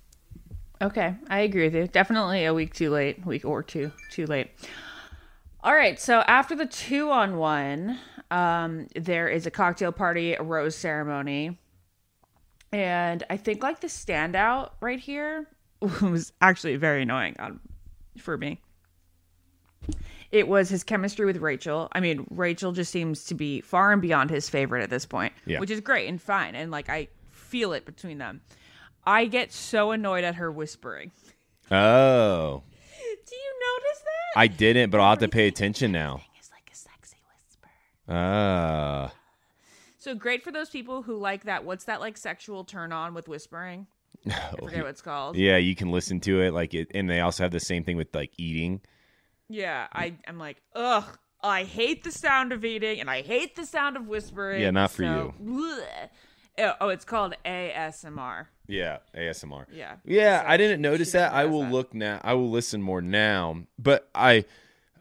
Speaker 5: Okay, I agree with you. Definitely a week too late, week or two too late. All right, so after the two on one, um, there is a cocktail party, a rose ceremony, and I think like the standout right here was actually very annoying um, for me. It was his chemistry with Rachel. I mean, Rachel just seems to be far and beyond his favorite at this point,
Speaker 4: Yeah.
Speaker 5: which is great and fine. And like, I feel it between them. I get so annoyed at her whispering.
Speaker 4: Oh.
Speaker 5: Do you notice that?
Speaker 4: I didn't, but I'll have to pay attention now. It's like a sexy whisper. Ah.
Speaker 5: So great for those people who like that. What's that like sexual turn on with whispering? I forget what it's called.
Speaker 4: Yeah, you can listen to it like it, and they also have the same thing with like eating.
Speaker 5: Yeah, I I'm like, ugh, I hate the sound of eating and I hate the sound of whispering.
Speaker 4: Yeah, not for
Speaker 5: so, bleh. Oh, Oh, it's called ASMR.
Speaker 4: Yeah, ASMR.
Speaker 5: Yeah.
Speaker 4: Yeah,
Speaker 5: So
Speaker 4: I didn't
Speaker 5: she-
Speaker 4: notice
Speaker 5: she
Speaker 4: that. I will
Speaker 5: that.
Speaker 4: look now. I will listen more now. But I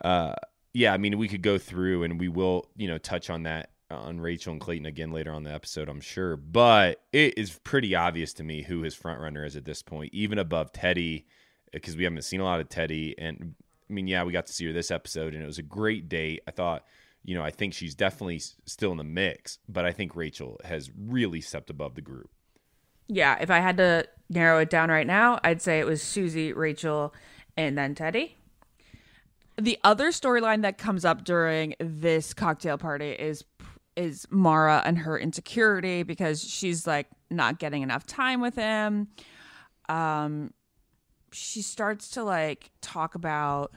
Speaker 4: uh yeah, I mean we could go through and we will, you know, touch on that on Rachel and Clayton again later on the episode, I'm sure. But it is pretty obvious to me who his front runner is at this point, even above Teddi, because we haven't seen a lot of Teddi. And I mean, yeah, we got to see her this episode, and it was a great date. I thought, you know, I think she's definitely still in the mix, but I think Rachel has really stepped above the group.
Speaker 5: Yeah, if I had to narrow it down right now, I'd say it was Susie, Rachel, and then Teddi. The other storyline that comes up during this cocktail party is is Mara and her insecurity because she's like not getting enough time with him. Um she starts to like talk about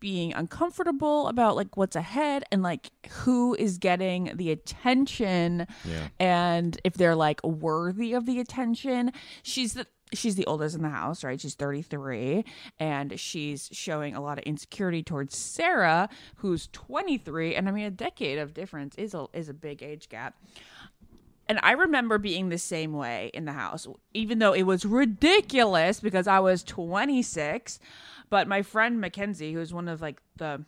Speaker 5: being uncomfortable about like what's ahead and like who is getting the attention
Speaker 4: Yeah.
Speaker 5: and if they're like worthy of the attention. She's the she's the oldest in the house right? She's 33 and she's showing a lot of insecurity towards sarah who's 23 and i mean a decade of difference is a is a big age gap and I remember being the same way in the house, even though it was ridiculous because I was 26. But my friend Mackenzie, who's one of like the,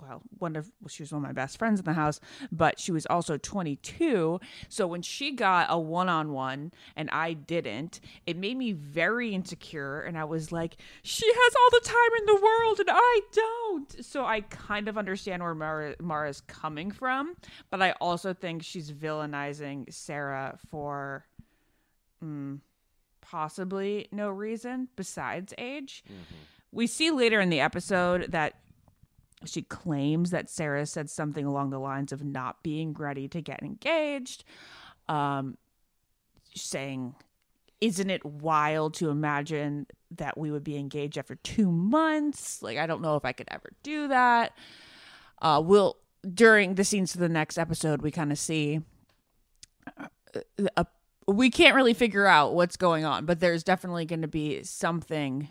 Speaker 5: well, one of, well, she was one of my best friends in the house, but she was also 22. So when she got a one on one and I didn't, it made me very insecure. And I was like, she has all the time in the world and I don't. So I kind of understand where Mara, Mara's coming from, but I also think she's villainizing Sarah for mm, possibly no reason besides age. We see later in the episode that she claims that Sarah said something along the lines of not being ready to get engaged. Um, saying, Isn't it wild to imagine that we would be engaged after two months? Like, I don't know if I could ever do that. Uh, we'll, during the scenes of the next episode, we kind of see uh, a, we can't really figure out what's going on, but there's definitely going to be something,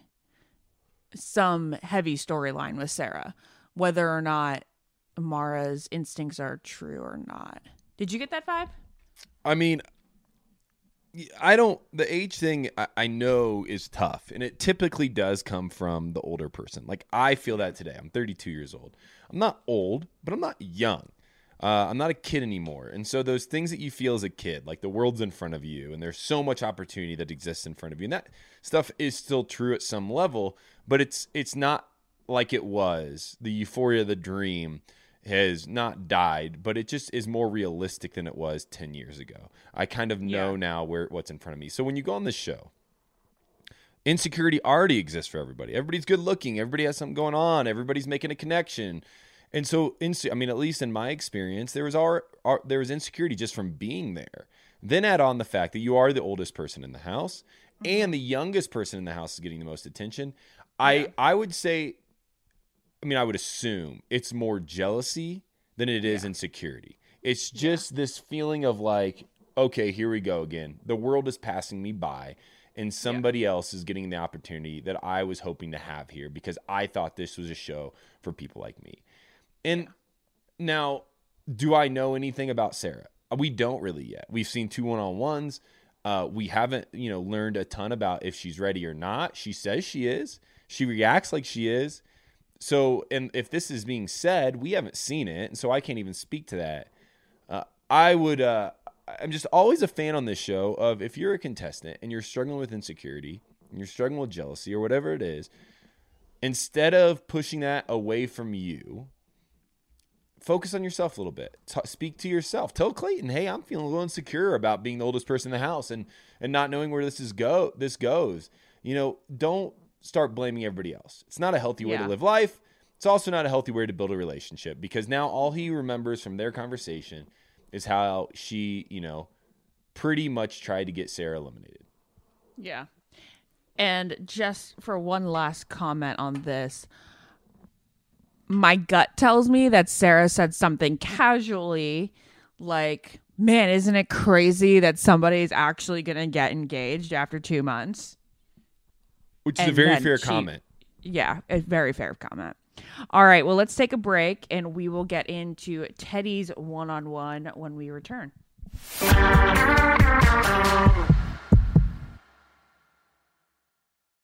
Speaker 5: some heavy storyline with Sarah, whether or not Mara's instincts are true or not. Did you get that vibe?
Speaker 4: I mean, I don't. The age thing I, I know is tough, and it typically does come from the older person. Like I feel that today. I'm 32 years old. I'm not old, but I'm not young. Uh, I'm not a kid anymore, and so those things that you feel as a kid, like the world's in front of you, and there's so much opportunity that exists in front of you, and that stuff is still true at some level, but it's it's not like it was. The euphoria, of the dream has not died, but it just is more realistic than it was 10 years ago. I kind of know
Speaker 5: Yeah.
Speaker 4: now where what's in front of me. So when you go on this show, insecurity already exists for everybody. Everybody's good looking, everybody has something going on, everybody's making a connection. And so inse- I mean at least in my experience, there was our, our there was insecurity just from being there. Then add on the fact that you are the oldest person in the house and mm-hmm. the youngest person in the house is getting the most attention. I I would say I mean, I would assume it's more jealousy than it is insecurity. It's just this feeling of like, okay, here we go again. The world is passing me by, and somebody else is getting the opportunity that I was hoping to have here because I thought this was a show for people like me. And now, do I know anything about Sarah? We don't really yet. We've seen two one on ones. Uh, we haven't, you know, learned a ton about if she's ready or not. She says she is. She reacts like she is. So, and if this is being said, we haven't seen it, and so I can't even speak to that. Uh, I would. Uh, I'm just always a fan on this show of if you're a contestant and you're struggling with insecurity, and you're struggling with jealousy or whatever it is, instead of pushing that away from you, focus on yourself a little bit. Ta speak to yourself. Tell Clayton, "Hey, I'm feeling a little insecure about being the oldest person in the house and and not knowing where this is go this goes." You know, don't start blaming everybody else. It's not a healthy way
Speaker 5: Yeah.
Speaker 4: to live life. It's also not a healthy way to build a relationship because now all he remembers from their conversation is how she, you know, pretty much tried to get Sarah eliminated.
Speaker 5: Yeah. And just for one last comment on this, my gut tells me that Sarah said something casually like, Man, isn't it crazy that somebody's actually going to get engaged after two months?
Speaker 4: Which is a very fair
Speaker 5: cheat.
Speaker 4: comment.
Speaker 5: Yeah, a very fair comment. All right, well, let's take a break and we will get into Teddi's one on one when we return.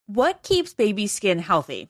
Speaker 5: What keeps baby skin healthy?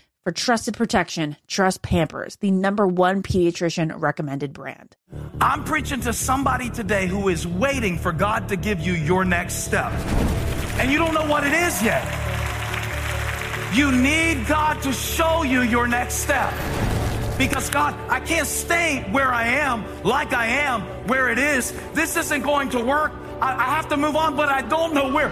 Speaker 5: For trusted protection, trust Pampers, the number one pediatrician recommended brand.
Speaker 6: I'm preaching to somebody today who is waiting for God to give you your next step. And you don't know what it is yet. You need God to show you your next step. Because God, I can't stay where I am, like I am, where it is. This isn't going to work. I, I have to move on, but I don't know where.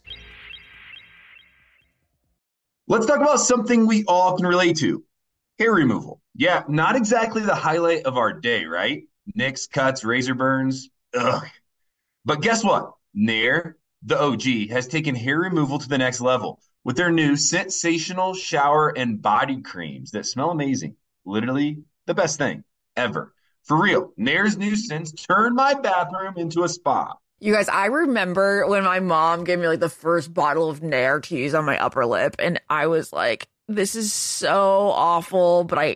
Speaker 7: Let's talk about something we all can relate to hair removal. Yeah, not exactly the highlight of our day, right? Nicks, cuts, razor burns. Ugh. But guess what? Nair, the OG, has taken hair removal to the next level with their new sensational shower and body creams that smell amazing. Literally the best thing ever. For real, Nair's new scents turned my bathroom into a spa.
Speaker 5: You guys, I remember when my mom gave me like the first bottle of Nair to use on my upper lip, and I was like, "This is so awful," but I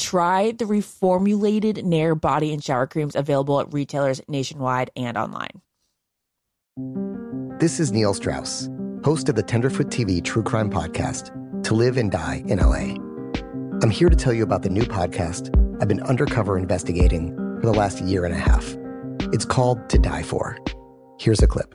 Speaker 5: Try the reformulated Nair body and shower creams available at retailers nationwide and online.
Speaker 8: This is Neil Strauss, host of the Tenderfoot TV True Crime Podcast, To Live and Die in LA. I'm here to tell you about the new podcast I've been undercover investigating for the last year and a half. It's called To Die For. Here's a clip.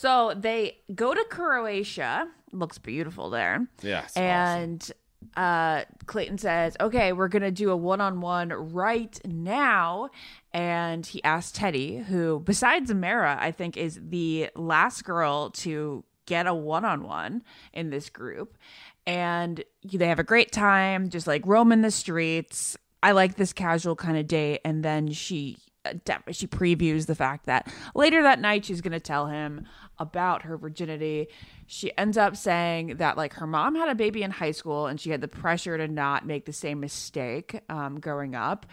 Speaker 5: So they go to Croatia. Looks beautiful there.
Speaker 4: Yeah,
Speaker 5: and uh, Clayton says, "Okay, we're gonna do a one-on-one right now." And he asks Teddi, who, besides Amara, I think is the last girl to get a one-on-one in this group. And they have a great time, just like roaming the streets. I like this casual kind of date. And then she she previews the fact that later that night she's going to tell him about her virginity. She ends up saying that like her mom had a baby in high school and she had the pressure to not make the same mistake um, growing up.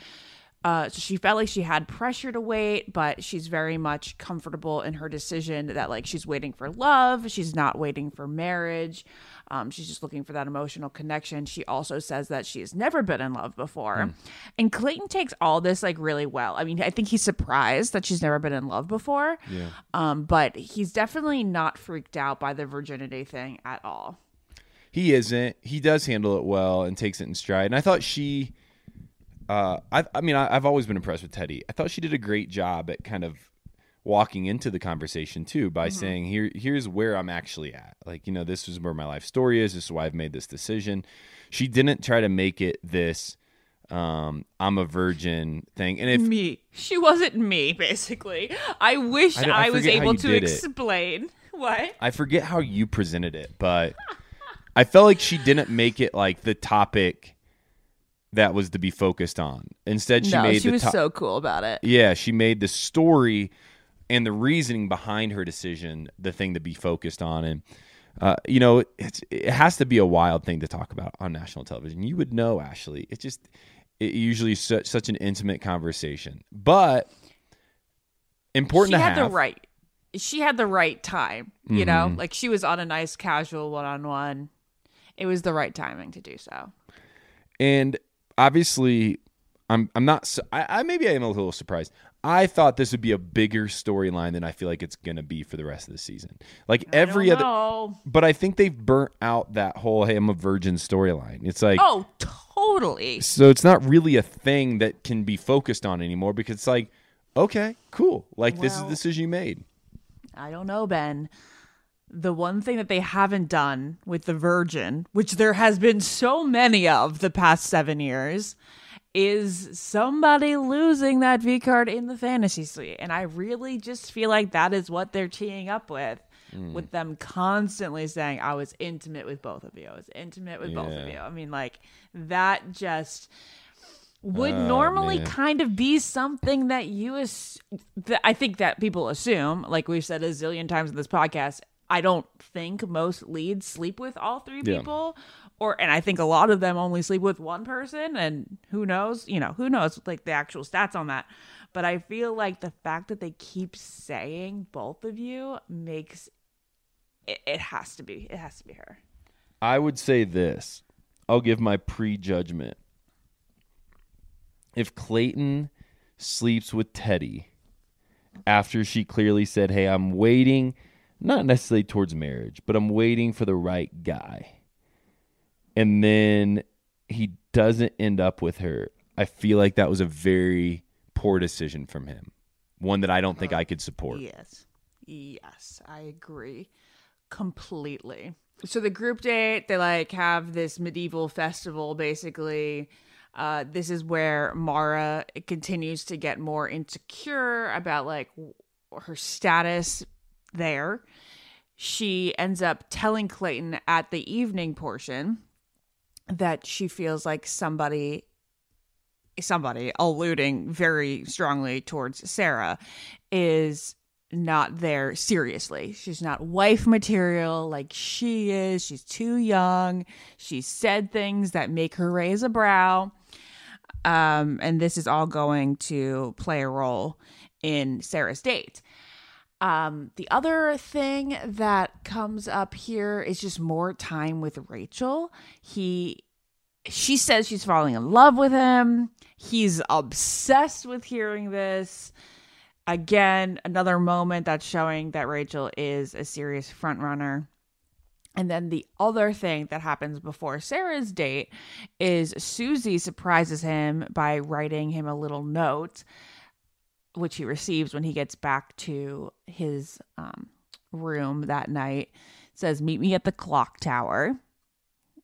Speaker 5: Uh, so she felt like she had pressure to wait, but she's very much comfortable in her decision that like she's waiting for love. She's not waiting for marriage. Um, she's just looking for that emotional connection. She also says that she has never been in love before.
Speaker 4: Hmm.
Speaker 5: And Clayton takes all this like really well. I mean, I think he's surprised that she's never been in love before.
Speaker 4: Yeah.
Speaker 5: Um, but he's definitely not freaked out by the virginity thing at all.
Speaker 4: He isn't. He does handle it well and takes it in stride. And I thought she, uh, I, I mean, I, I've always been impressed with Teddi. I thought she did a great job at kind of walking into the conversation too by
Speaker 5: Mm-hmm.
Speaker 4: saying, "Here, here's where I'm actually at. Like, you know, this is where my life story is. This is why I've made this decision." She didn't try to make it this, um, "I'm a virgin" thing. And if
Speaker 5: me, she wasn't me. Basically, I wish
Speaker 4: I I
Speaker 5: I, was able to
Speaker 4: did it.
Speaker 5: explain what.
Speaker 4: I forget how you presented it, but I felt like she didn't make it like the topic that was to be focused on. Instead, she
Speaker 5: no,
Speaker 4: made
Speaker 5: she was
Speaker 4: to-
Speaker 5: so cool about it.
Speaker 4: Yeah, she made the story and the reasoning behind her decision the thing to be focused on, and uh, you know, it's, it has to be a wild thing to talk about on national television. You would know, Ashley. it's just it usually is such such an intimate conversation, but important
Speaker 5: she
Speaker 4: to
Speaker 5: had
Speaker 4: have.
Speaker 5: the right. She had the right time. You know,
Speaker 4: Mhm.
Speaker 5: like she was on a nice casual one-on-one. It was the right timing to do so.
Speaker 4: And obviously, I'm I'm not. su- I, I maybe I am a little surprised. I thought this would be a bigger storyline than I feel like it's gonna be for the rest of the season. Like every
Speaker 5: don't
Speaker 4: other,
Speaker 5: know.
Speaker 4: but I think they've burnt out that whole "Hey, I'm a virgin" storyline. It's like
Speaker 5: oh, totally.
Speaker 4: so it's not really a thing that can be focused on anymore because it's like, okay, cool, like this is the decision you made.
Speaker 5: I don't know, Ben. The one thing that they haven't done with the Virgin, which there has been so many of the past seven years, is somebody losing that V card in the fantasy suite. And I really just feel like that is what they're teeing up with.
Speaker 4: Mm.
Speaker 5: With them constantly saying, I was intimate with both of you. I was intimate with both of you. I mean, like, that just would
Speaker 4: Oh,
Speaker 5: normally
Speaker 4: man.
Speaker 5: kind of be something that you ass- that I think that people assume, like we've said a zillion times in this podcast. I don't think most leads sleep with all three
Speaker 4: Yeah.
Speaker 5: people, or and I think a lot of them only sleep with one person, and who knows, you know, who knows like the actual stats on that. But I feel like the fact that they keep saying both of you makes it, it has to be it has to be her.
Speaker 4: I would say this. I'll give my prejudgment. If Clayton sleeps with Teddi after she clearly said, Hey, I'm waiting, not necessarily towards marriage, but I'm waiting for the right guy. And then he doesn't end up with her. I feel like that was a very poor decision from him. One that I don't think I could support.
Speaker 5: Yes. Yes, I agree completely. So the group date, they like have this medieval festival basically. Uh, this is where Mara continues to get more insecure about like w- her status there. She ends up telling Clayton at the evening portion that she feels like somebody somebody alluding very strongly towards Sarah is not there seriously. She's not wife material like she is. She's too young. She said things that make her raise a brow. Um, and this is all going to play a role in Sarah's date. Um, the other thing that comes up here is just more time with Rachel. He she says she's falling in love with him. He's obsessed with hearing this. Again, another moment that's showing that Rachel is a serious front runner. And then the other thing that happens before Sarah's date is Susie surprises him by writing him a little note, which he receives when he gets back to his um, room that night. Says, "Meet me at the clock tower."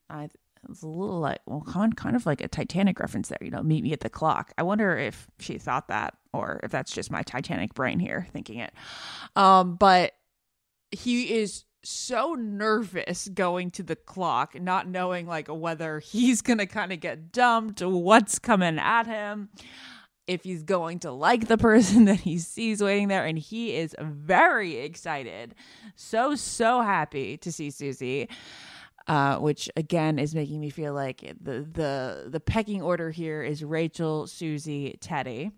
Speaker 5: I it's a little like well, kind kind of like a Titanic reference there. You know, meet me at the clock. I wonder if she thought that, or if that's just my Titanic brain here thinking it. Um, but he is so nervous going to the clock, not knowing like whether he's gonna kind of get dumped, what's coming at him, if he's going to like the person that he sees waiting there, and he is very excited, so so happy to see Susie. Uh, which again is making me feel like the the the pecking order here is Rachel, Susie, Teddi.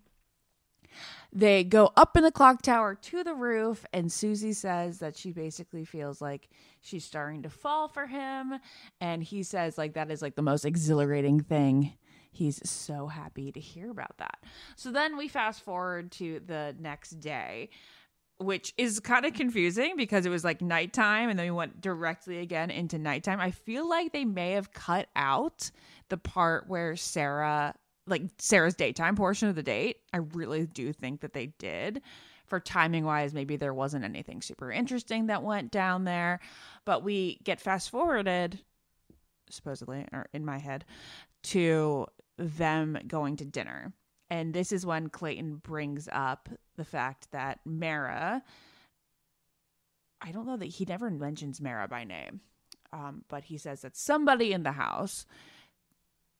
Speaker 5: They go up in the clock tower to the roof, and Susie says that she basically feels like she's starting to fall for him. And he says, like, that is like the most exhilarating thing. He's so happy to hear about that. So then we fast forward to the next day, which is kind of confusing because it was like nighttime and then we went directly again into nighttime. I feel like they may have cut out the part where Sarah like Sarah's daytime portion of the date. I really do think that they did. For timing wise, maybe there wasn't anything super interesting that went down there. But we get fast forwarded, supposedly, or in my head, to them going to dinner. And this is when Clayton brings up the fact that Mara, I don't know that he never mentions Mara by name, um, but he says that somebody in the house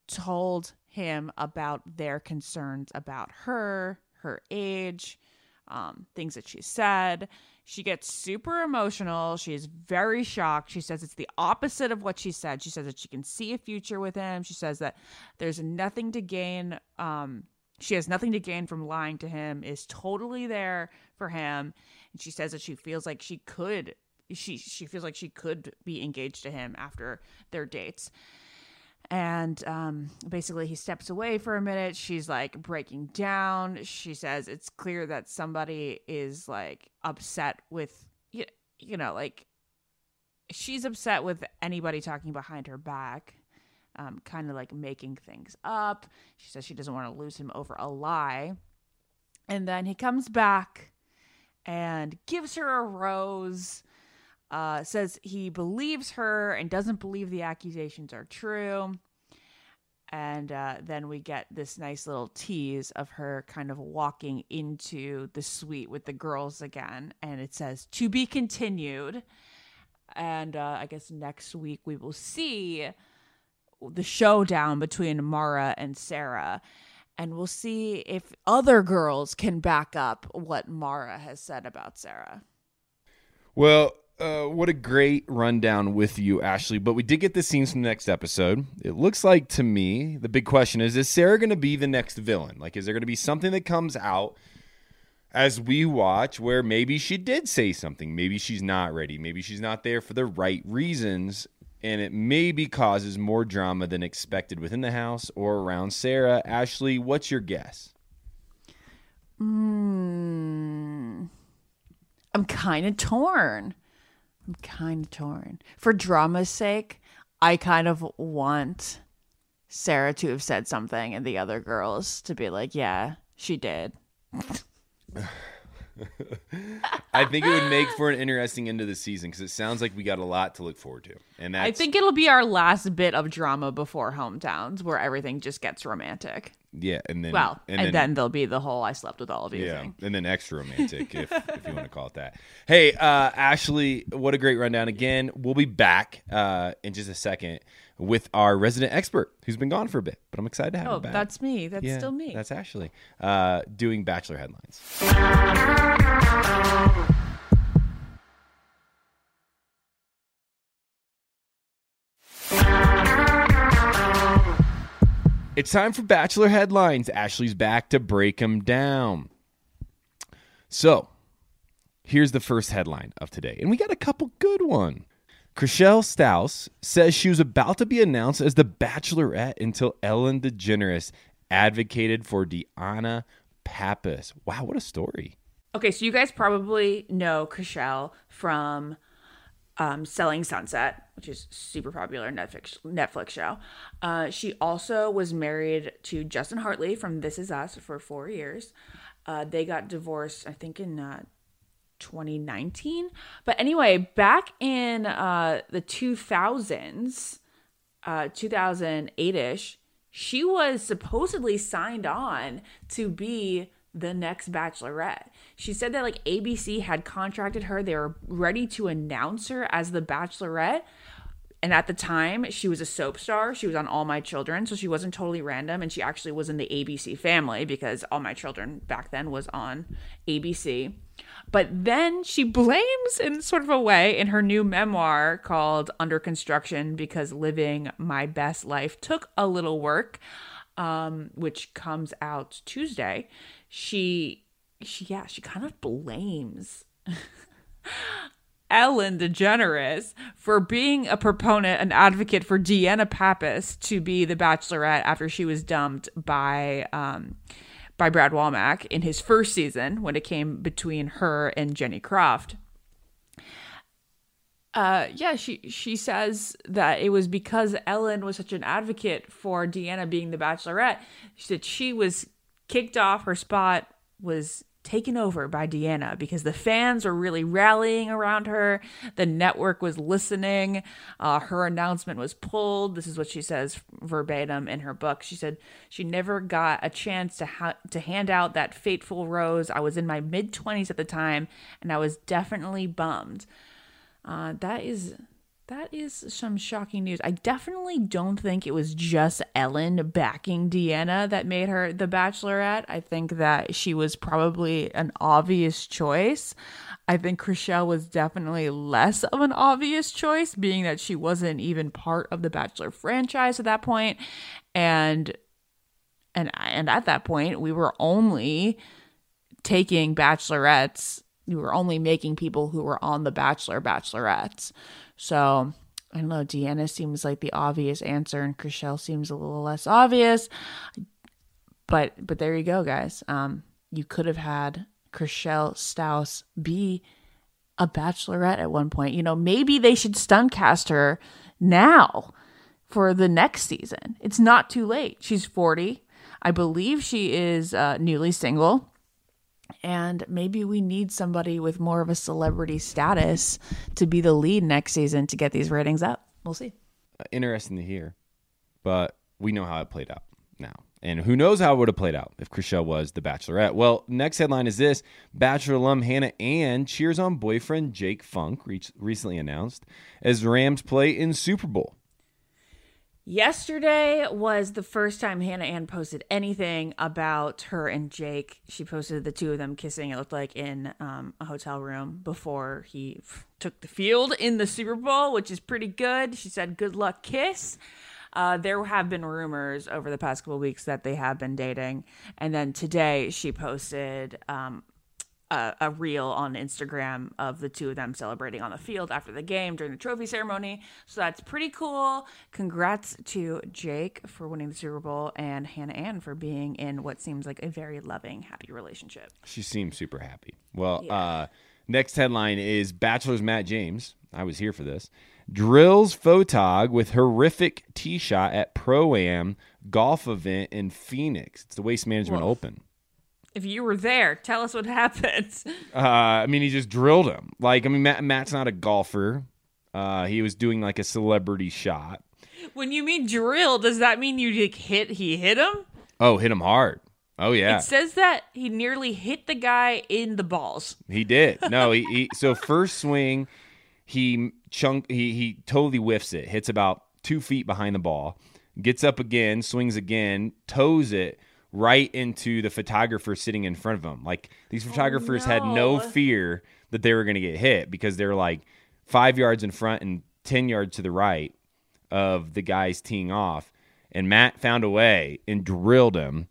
Speaker 5: told him about their concerns about her, her age, um, things that she said. She gets super emotional. She is very shocked. She says it's the opposite of what she said. She says that she can see a future with him. She says that there's nothing to gain. Um, she has nothing to gain from lying to him. Is totally there for him, and she says that she feels like she could. She she feels like she could be engaged to him after their dates and um, basically he steps away for a minute. She's like breaking down. She says it's clear that somebody is like upset with you, you know like she's upset with anybody talking behind her back um, kind of like making things up. She says she doesn't want to lose him over a lie. And then he comes back and gives her a rose uh, says he believes her and doesn't believe the accusations are true. And uh, then we get this nice little tease of her kind of walking into the suite with the girls again. And it says, to be continued. And uh, I guess next week we will see the showdown between Mara and Sarah. And we'll see if other girls can back up what Mara has said about Sarah.
Speaker 4: Well, uh, what a great rundown with you, Ashley. But we did get the scenes from the next episode. It looks like to me, the big question is is Sarah going to be the next villain? Like, is there going to be something that comes out as we watch where maybe she did say something? Maybe she's not ready. Maybe she's not there for the right reasons. and it maybe causes more drama than expected within the house or around Sarah. Ashley, what's your guess?
Speaker 5: Mm, I'm kind of torn. I'm kind of torn. For drama's sake, I kind of want Sarah to have said something and the other girls to be like, yeah, she did.
Speaker 4: I think it would make for an interesting end of the season because it sounds like we got a lot to look forward to. And that's,
Speaker 5: I think it'll be our last bit of drama before hometowns where everything just gets romantic.
Speaker 4: yeah, and then
Speaker 5: well, and, then, there'll be the whole I slept with all of you
Speaker 4: yeah,
Speaker 5: thing.
Speaker 4: and then extra romantic if, if you want to call it that. Hey, uh, Ashley, what a great rundown again. We'll be back uh, in just a second with our resident expert who's been gone for a bit, but I'm excited to have
Speaker 5: Oh,
Speaker 4: him back.
Speaker 5: that's me. That's
Speaker 4: Yeah,
Speaker 5: still me.
Speaker 4: That's Ashley uh, doing Bachelor headlines. It's time for Bachelor headlines. Ashley's back to break them down. So, here's the first headline of today, and we got a couple good one. Chrishell Stause says she was about to be announced as the Bachelorette until Ellen DeGeneres advocated for Deanna Pappas. Wow, what a story!
Speaker 5: Okay, so you guys probably know Chrishell from um, Selling Sunset, which is super popular Netflix Netflix show. Uh, she also was married to Justin Hartley from This Is Us for four years. Uh, they got divorced, I think, in uh, 2019. But anyway, back in uh, the 2000s, uh, 2008 ish, she was supposedly signed on to be the next bachelorette. She said that like ABC had contracted her, they were ready to announce her as the bachelorette. And at the time, she was a soap star. She was on All My Children, so she wasn't totally random. And she actually was in the ABC family because All My Children back then was on ABC. But then she blames, in sort of a way, in her new memoir called Under Construction because living my best life took a little work, um, which comes out Tuesday. She, she, yeah, she kind of blames Ellen DeGeneres for being a proponent and advocate for Deanna Pappas to be the Bachelorette after she was dumped by um, by Brad Womack in his first season when it came between her and Jenny Croft. Uh, yeah, she she says that it was because Ellen was such an advocate for Deanna being the Bachelorette. Said she was kicked off her spot was taken over by Deanna because the fans were really rallying around her. The network was listening. Uh, her announcement was pulled. This is what she says verbatim in her book. She said she never got a chance to ha- to hand out that fateful rose. I was in my mid twenties at the time, and I was definitely bummed. Uh, that is that is some shocking news. I definitely don't think it was just Ellen backing Deanna that made her the bachelorette. I think that she was probably an obvious choice. I think Chrishell was definitely less of an obvious choice, being that she wasn't even part of the Bachelor franchise at that point. And and and at that point, we were only taking bachelorettes. We were only making people who were on the Bachelor bachelorettes. So I don't know. Deanna seems like the obvious answer, and Chrishell seems a little less obvious. But but there you go, guys. Um, you could have had Chrishell Stause be a bachelorette at one point. You know, maybe they should stun cast her now for the next season. It's not too late. She's 40. I believe she is uh, newly single. And maybe we need somebody with more of a celebrity status to be the lead next season to get these ratings up. We'll see.
Speaker 4: Uh, interesting to hear, but we know how it played out now. And who knows how it would have played out if Chrishell was the Bachelorette. Well, next headline is this Bachelor alum Hannah Ann cheers on boyfriend Jake Funk, re- recently announced, as Rams play in Super Bowl.
Speaker 5: Yesterday was the first time Hannah Ann posted anything about her and Jake. She posted the two of them kissing, it looked like, in um, a hotel room before he f- took the field in the Super Bowl, which is pretty good. She said, Good luck, kiss. Uh, there have been rumors over the past couple weeks that they have been dating. And then today she posted um, a, a reel on Instagram of the two of them celebrating on the field after the game during the trophy ceremony. So that's pretty cool. Congrats to Jake for winning the Super Bowl and Hannah Ann for being in what seems like a very loving, happy relationship.
Speaker 4: She seems super happy. Well, uh, next headline is Bachelor's Matt James. I was here for this. Drills photog with horrific tee shot at Pro Am golf event in Phoenix. It's the Waste Management. Open.
Speaker 5: If you were there, tell us what happened.
Speaker 4: Uh, I mean, he just drilled him. Like, I mean, Matt, Matt's not a golfer. Uh, he was doing like a celebrity shot.
Speaker 5: When you mean drill, does that mean you like hit? He hit him.
Speaker 4: Oh, hit him hard. Oh yeah,
Speaker 5: It says that he nearly hit the guy in the balls.
Speaker 4: he did. No, he, he so first swing, he chunk he he totally whiffs it. Hits about two feet behind the ball. Gets up again, swings again, toes it right into the photographer sitting in front of him. Like these photographers had no
Speaker 5: no.
Speaker 4: fear that they were going to get hit because they're like five yards in front and ten yards to the right of the guys teeing off. And Matt found a way and drilled him.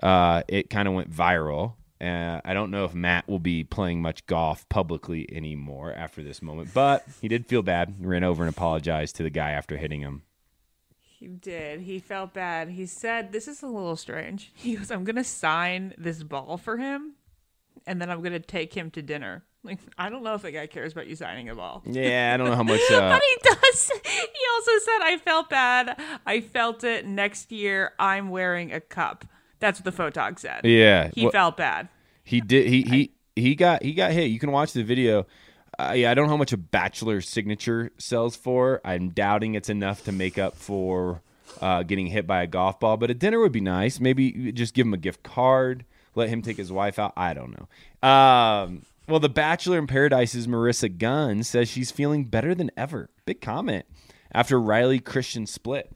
Speaker 4: Uh, it kind of went viral. Uh, I don't know if Matt will be playing much golf publicly anymore after this moment, but he did feel bad. Ran over and apologized to the guy after hitting him.
Speaker 5: He did. He felt bad. He said, "This is a little strange." He goes, "I'm gonna sign this ball for him, and then I'm gonna take him to dinner." Like, I don't know if the guy cares about you signing a ball.
Speaker 4: Yeah, I don't know how much. Uh,
Speaker 5: but he does. He also said, "I felt bad. I felt it. Next year, I'm wearing a cup." That's what the photog said.
Speaker 4: Yeah,
Speaker 5: he
Speaker 4: well-
Speaker 5: felt bad.
Speaker 4: He did. He he he got he got hit. You can watch the video. Yeah, I don't know how much a bachelor signature sells for. I'm doubting it's enough to make up for uh, getting hit by a golf ball. But a dinner would be nice. Maybe just give him a gift card. Let him take his wife out. I don't know. Um, well, the Bachelor in Paradise's Maurissa Gunn says she's feeling better than ever. Big comment after Riley Christian split.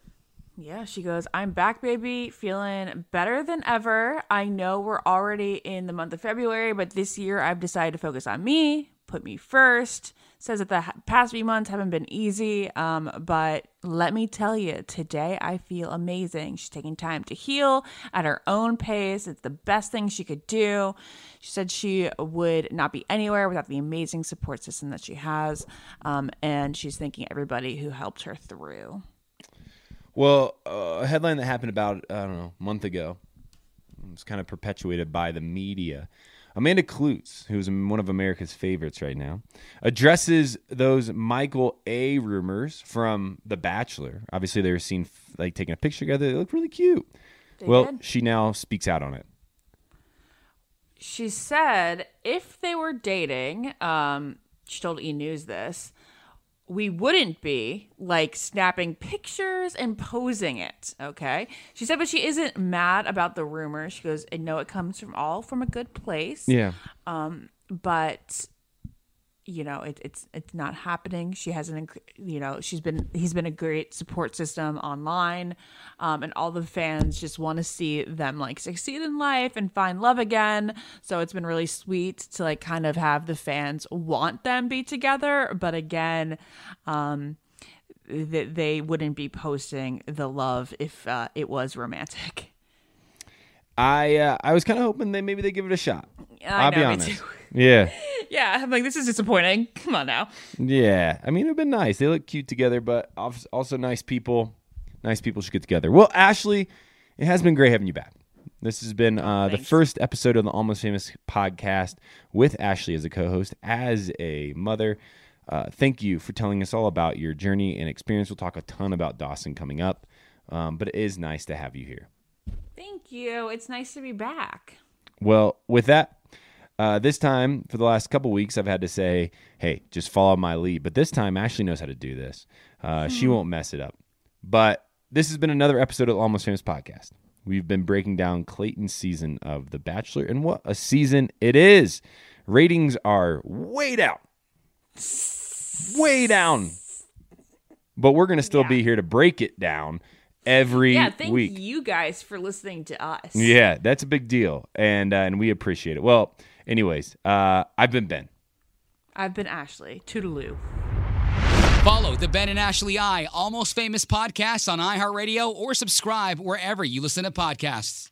Speaker 5: Yeah, she goes, I'm back, baby, feeling better than ever. I know we're already in the month of February, but this year I've decided to focus on me, put me first. Says that the past few months haven't been easy, um, but let me tell you, today I feel amazing. She's taking time to heal at her own pace. It's the best thing she could do. She said she would not be anywhere without the amazing support system that she has, um, and she's thanking everybody who helped her through.
Speaker 4: Well, uh, a headline that happened about I don't know a month ago. was kind of perpetuated by the media. Amanda Klutz, who's one of America's favorites right now, addresses those Michael A. rumors from The Bachelor. Obviously, they were seen like taking a picture together. They look really cute.
Speaker 5: They
Speaker 4: well,
Speaker 5: did.
Speaker 4: she now speaks out on it.
Speaker 5: she said if they were dating, um, she told E News this, we wouldn't be like snapping pictures and posing it. Okay. She said, but she isn't mad about the rumor. She goes, I know it comes from all from a good place.
Speaker 4: Yeah.
Speaker 5: Um, but you know, it, it's it's not happening. She has an, inc- you know, she's been he's been a great support system online, um, and all the fans just want to see them like succeed in life and find love again. So it's been really sweet to like kind of have the fans want them be together, but again, um, th- they wouldn't be posting the love if uh, it was romantic.
Speaker 4: I uh, I was kind of hoping that maybe they give it a shot.
Speaker 5: I
Speaker 4: will
Speaker 5: know,
Speaker 4: be honest. Yeah.
Speaker 5: Yeah, I'm like, this is disappointing. Come on now.
Speaker 4: Yeah, I mean, it'd been nice. They look cute together, but also nice people. Nice people should get together. Well, Ashley, it has been great having you back. This has been uh, the first episode of the Almost Famous podcast with Ashley as a co-host, as a mother. Uh, thank you for telling us all about your journey and experience. We'll talk a ton about Dawson coming up, um, but it is nice to have you here.
Speaker 5: Thank you. It's nice to be back.
Speaker 4: Well, with that, uh, this time for the last couple weeks, I've had to say, "Hey, just follow my lead." But this time, Ashley knows how to do this. Uh, She
Speaker 5: Hmm.
Speaker 4: won't mess it up. But this has been another episode of Almost Famous podcast. We've been breaking down Clayton's season of The Bachelor, and what a season it is! Ratings are way down, way down. But we're gonna still be here to break it down every
Speaker 5: yeah, thank
Speaker 4: week.
Speaker 5: you guys for listening to us.
Speaker 4: Yeah, that's a big deal, and uh, and we appreciate it. Well, anyways, uh, I've been Ben.
Speaker 5: I've been Ashley. Toodaloo.
Speaker 1: Follow the Ben and Ashley I Almost Famous podcast on iHeartRadio or subscribe wherever you listen to podcasts.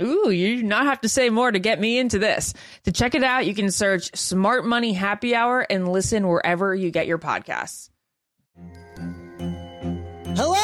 Speaker 5: Ooh, you do not have to say more to get me into this. To check it out, you can search Smart Money Happy Hour and listen wherever you get your podcasts.
Speaker 10: Hello,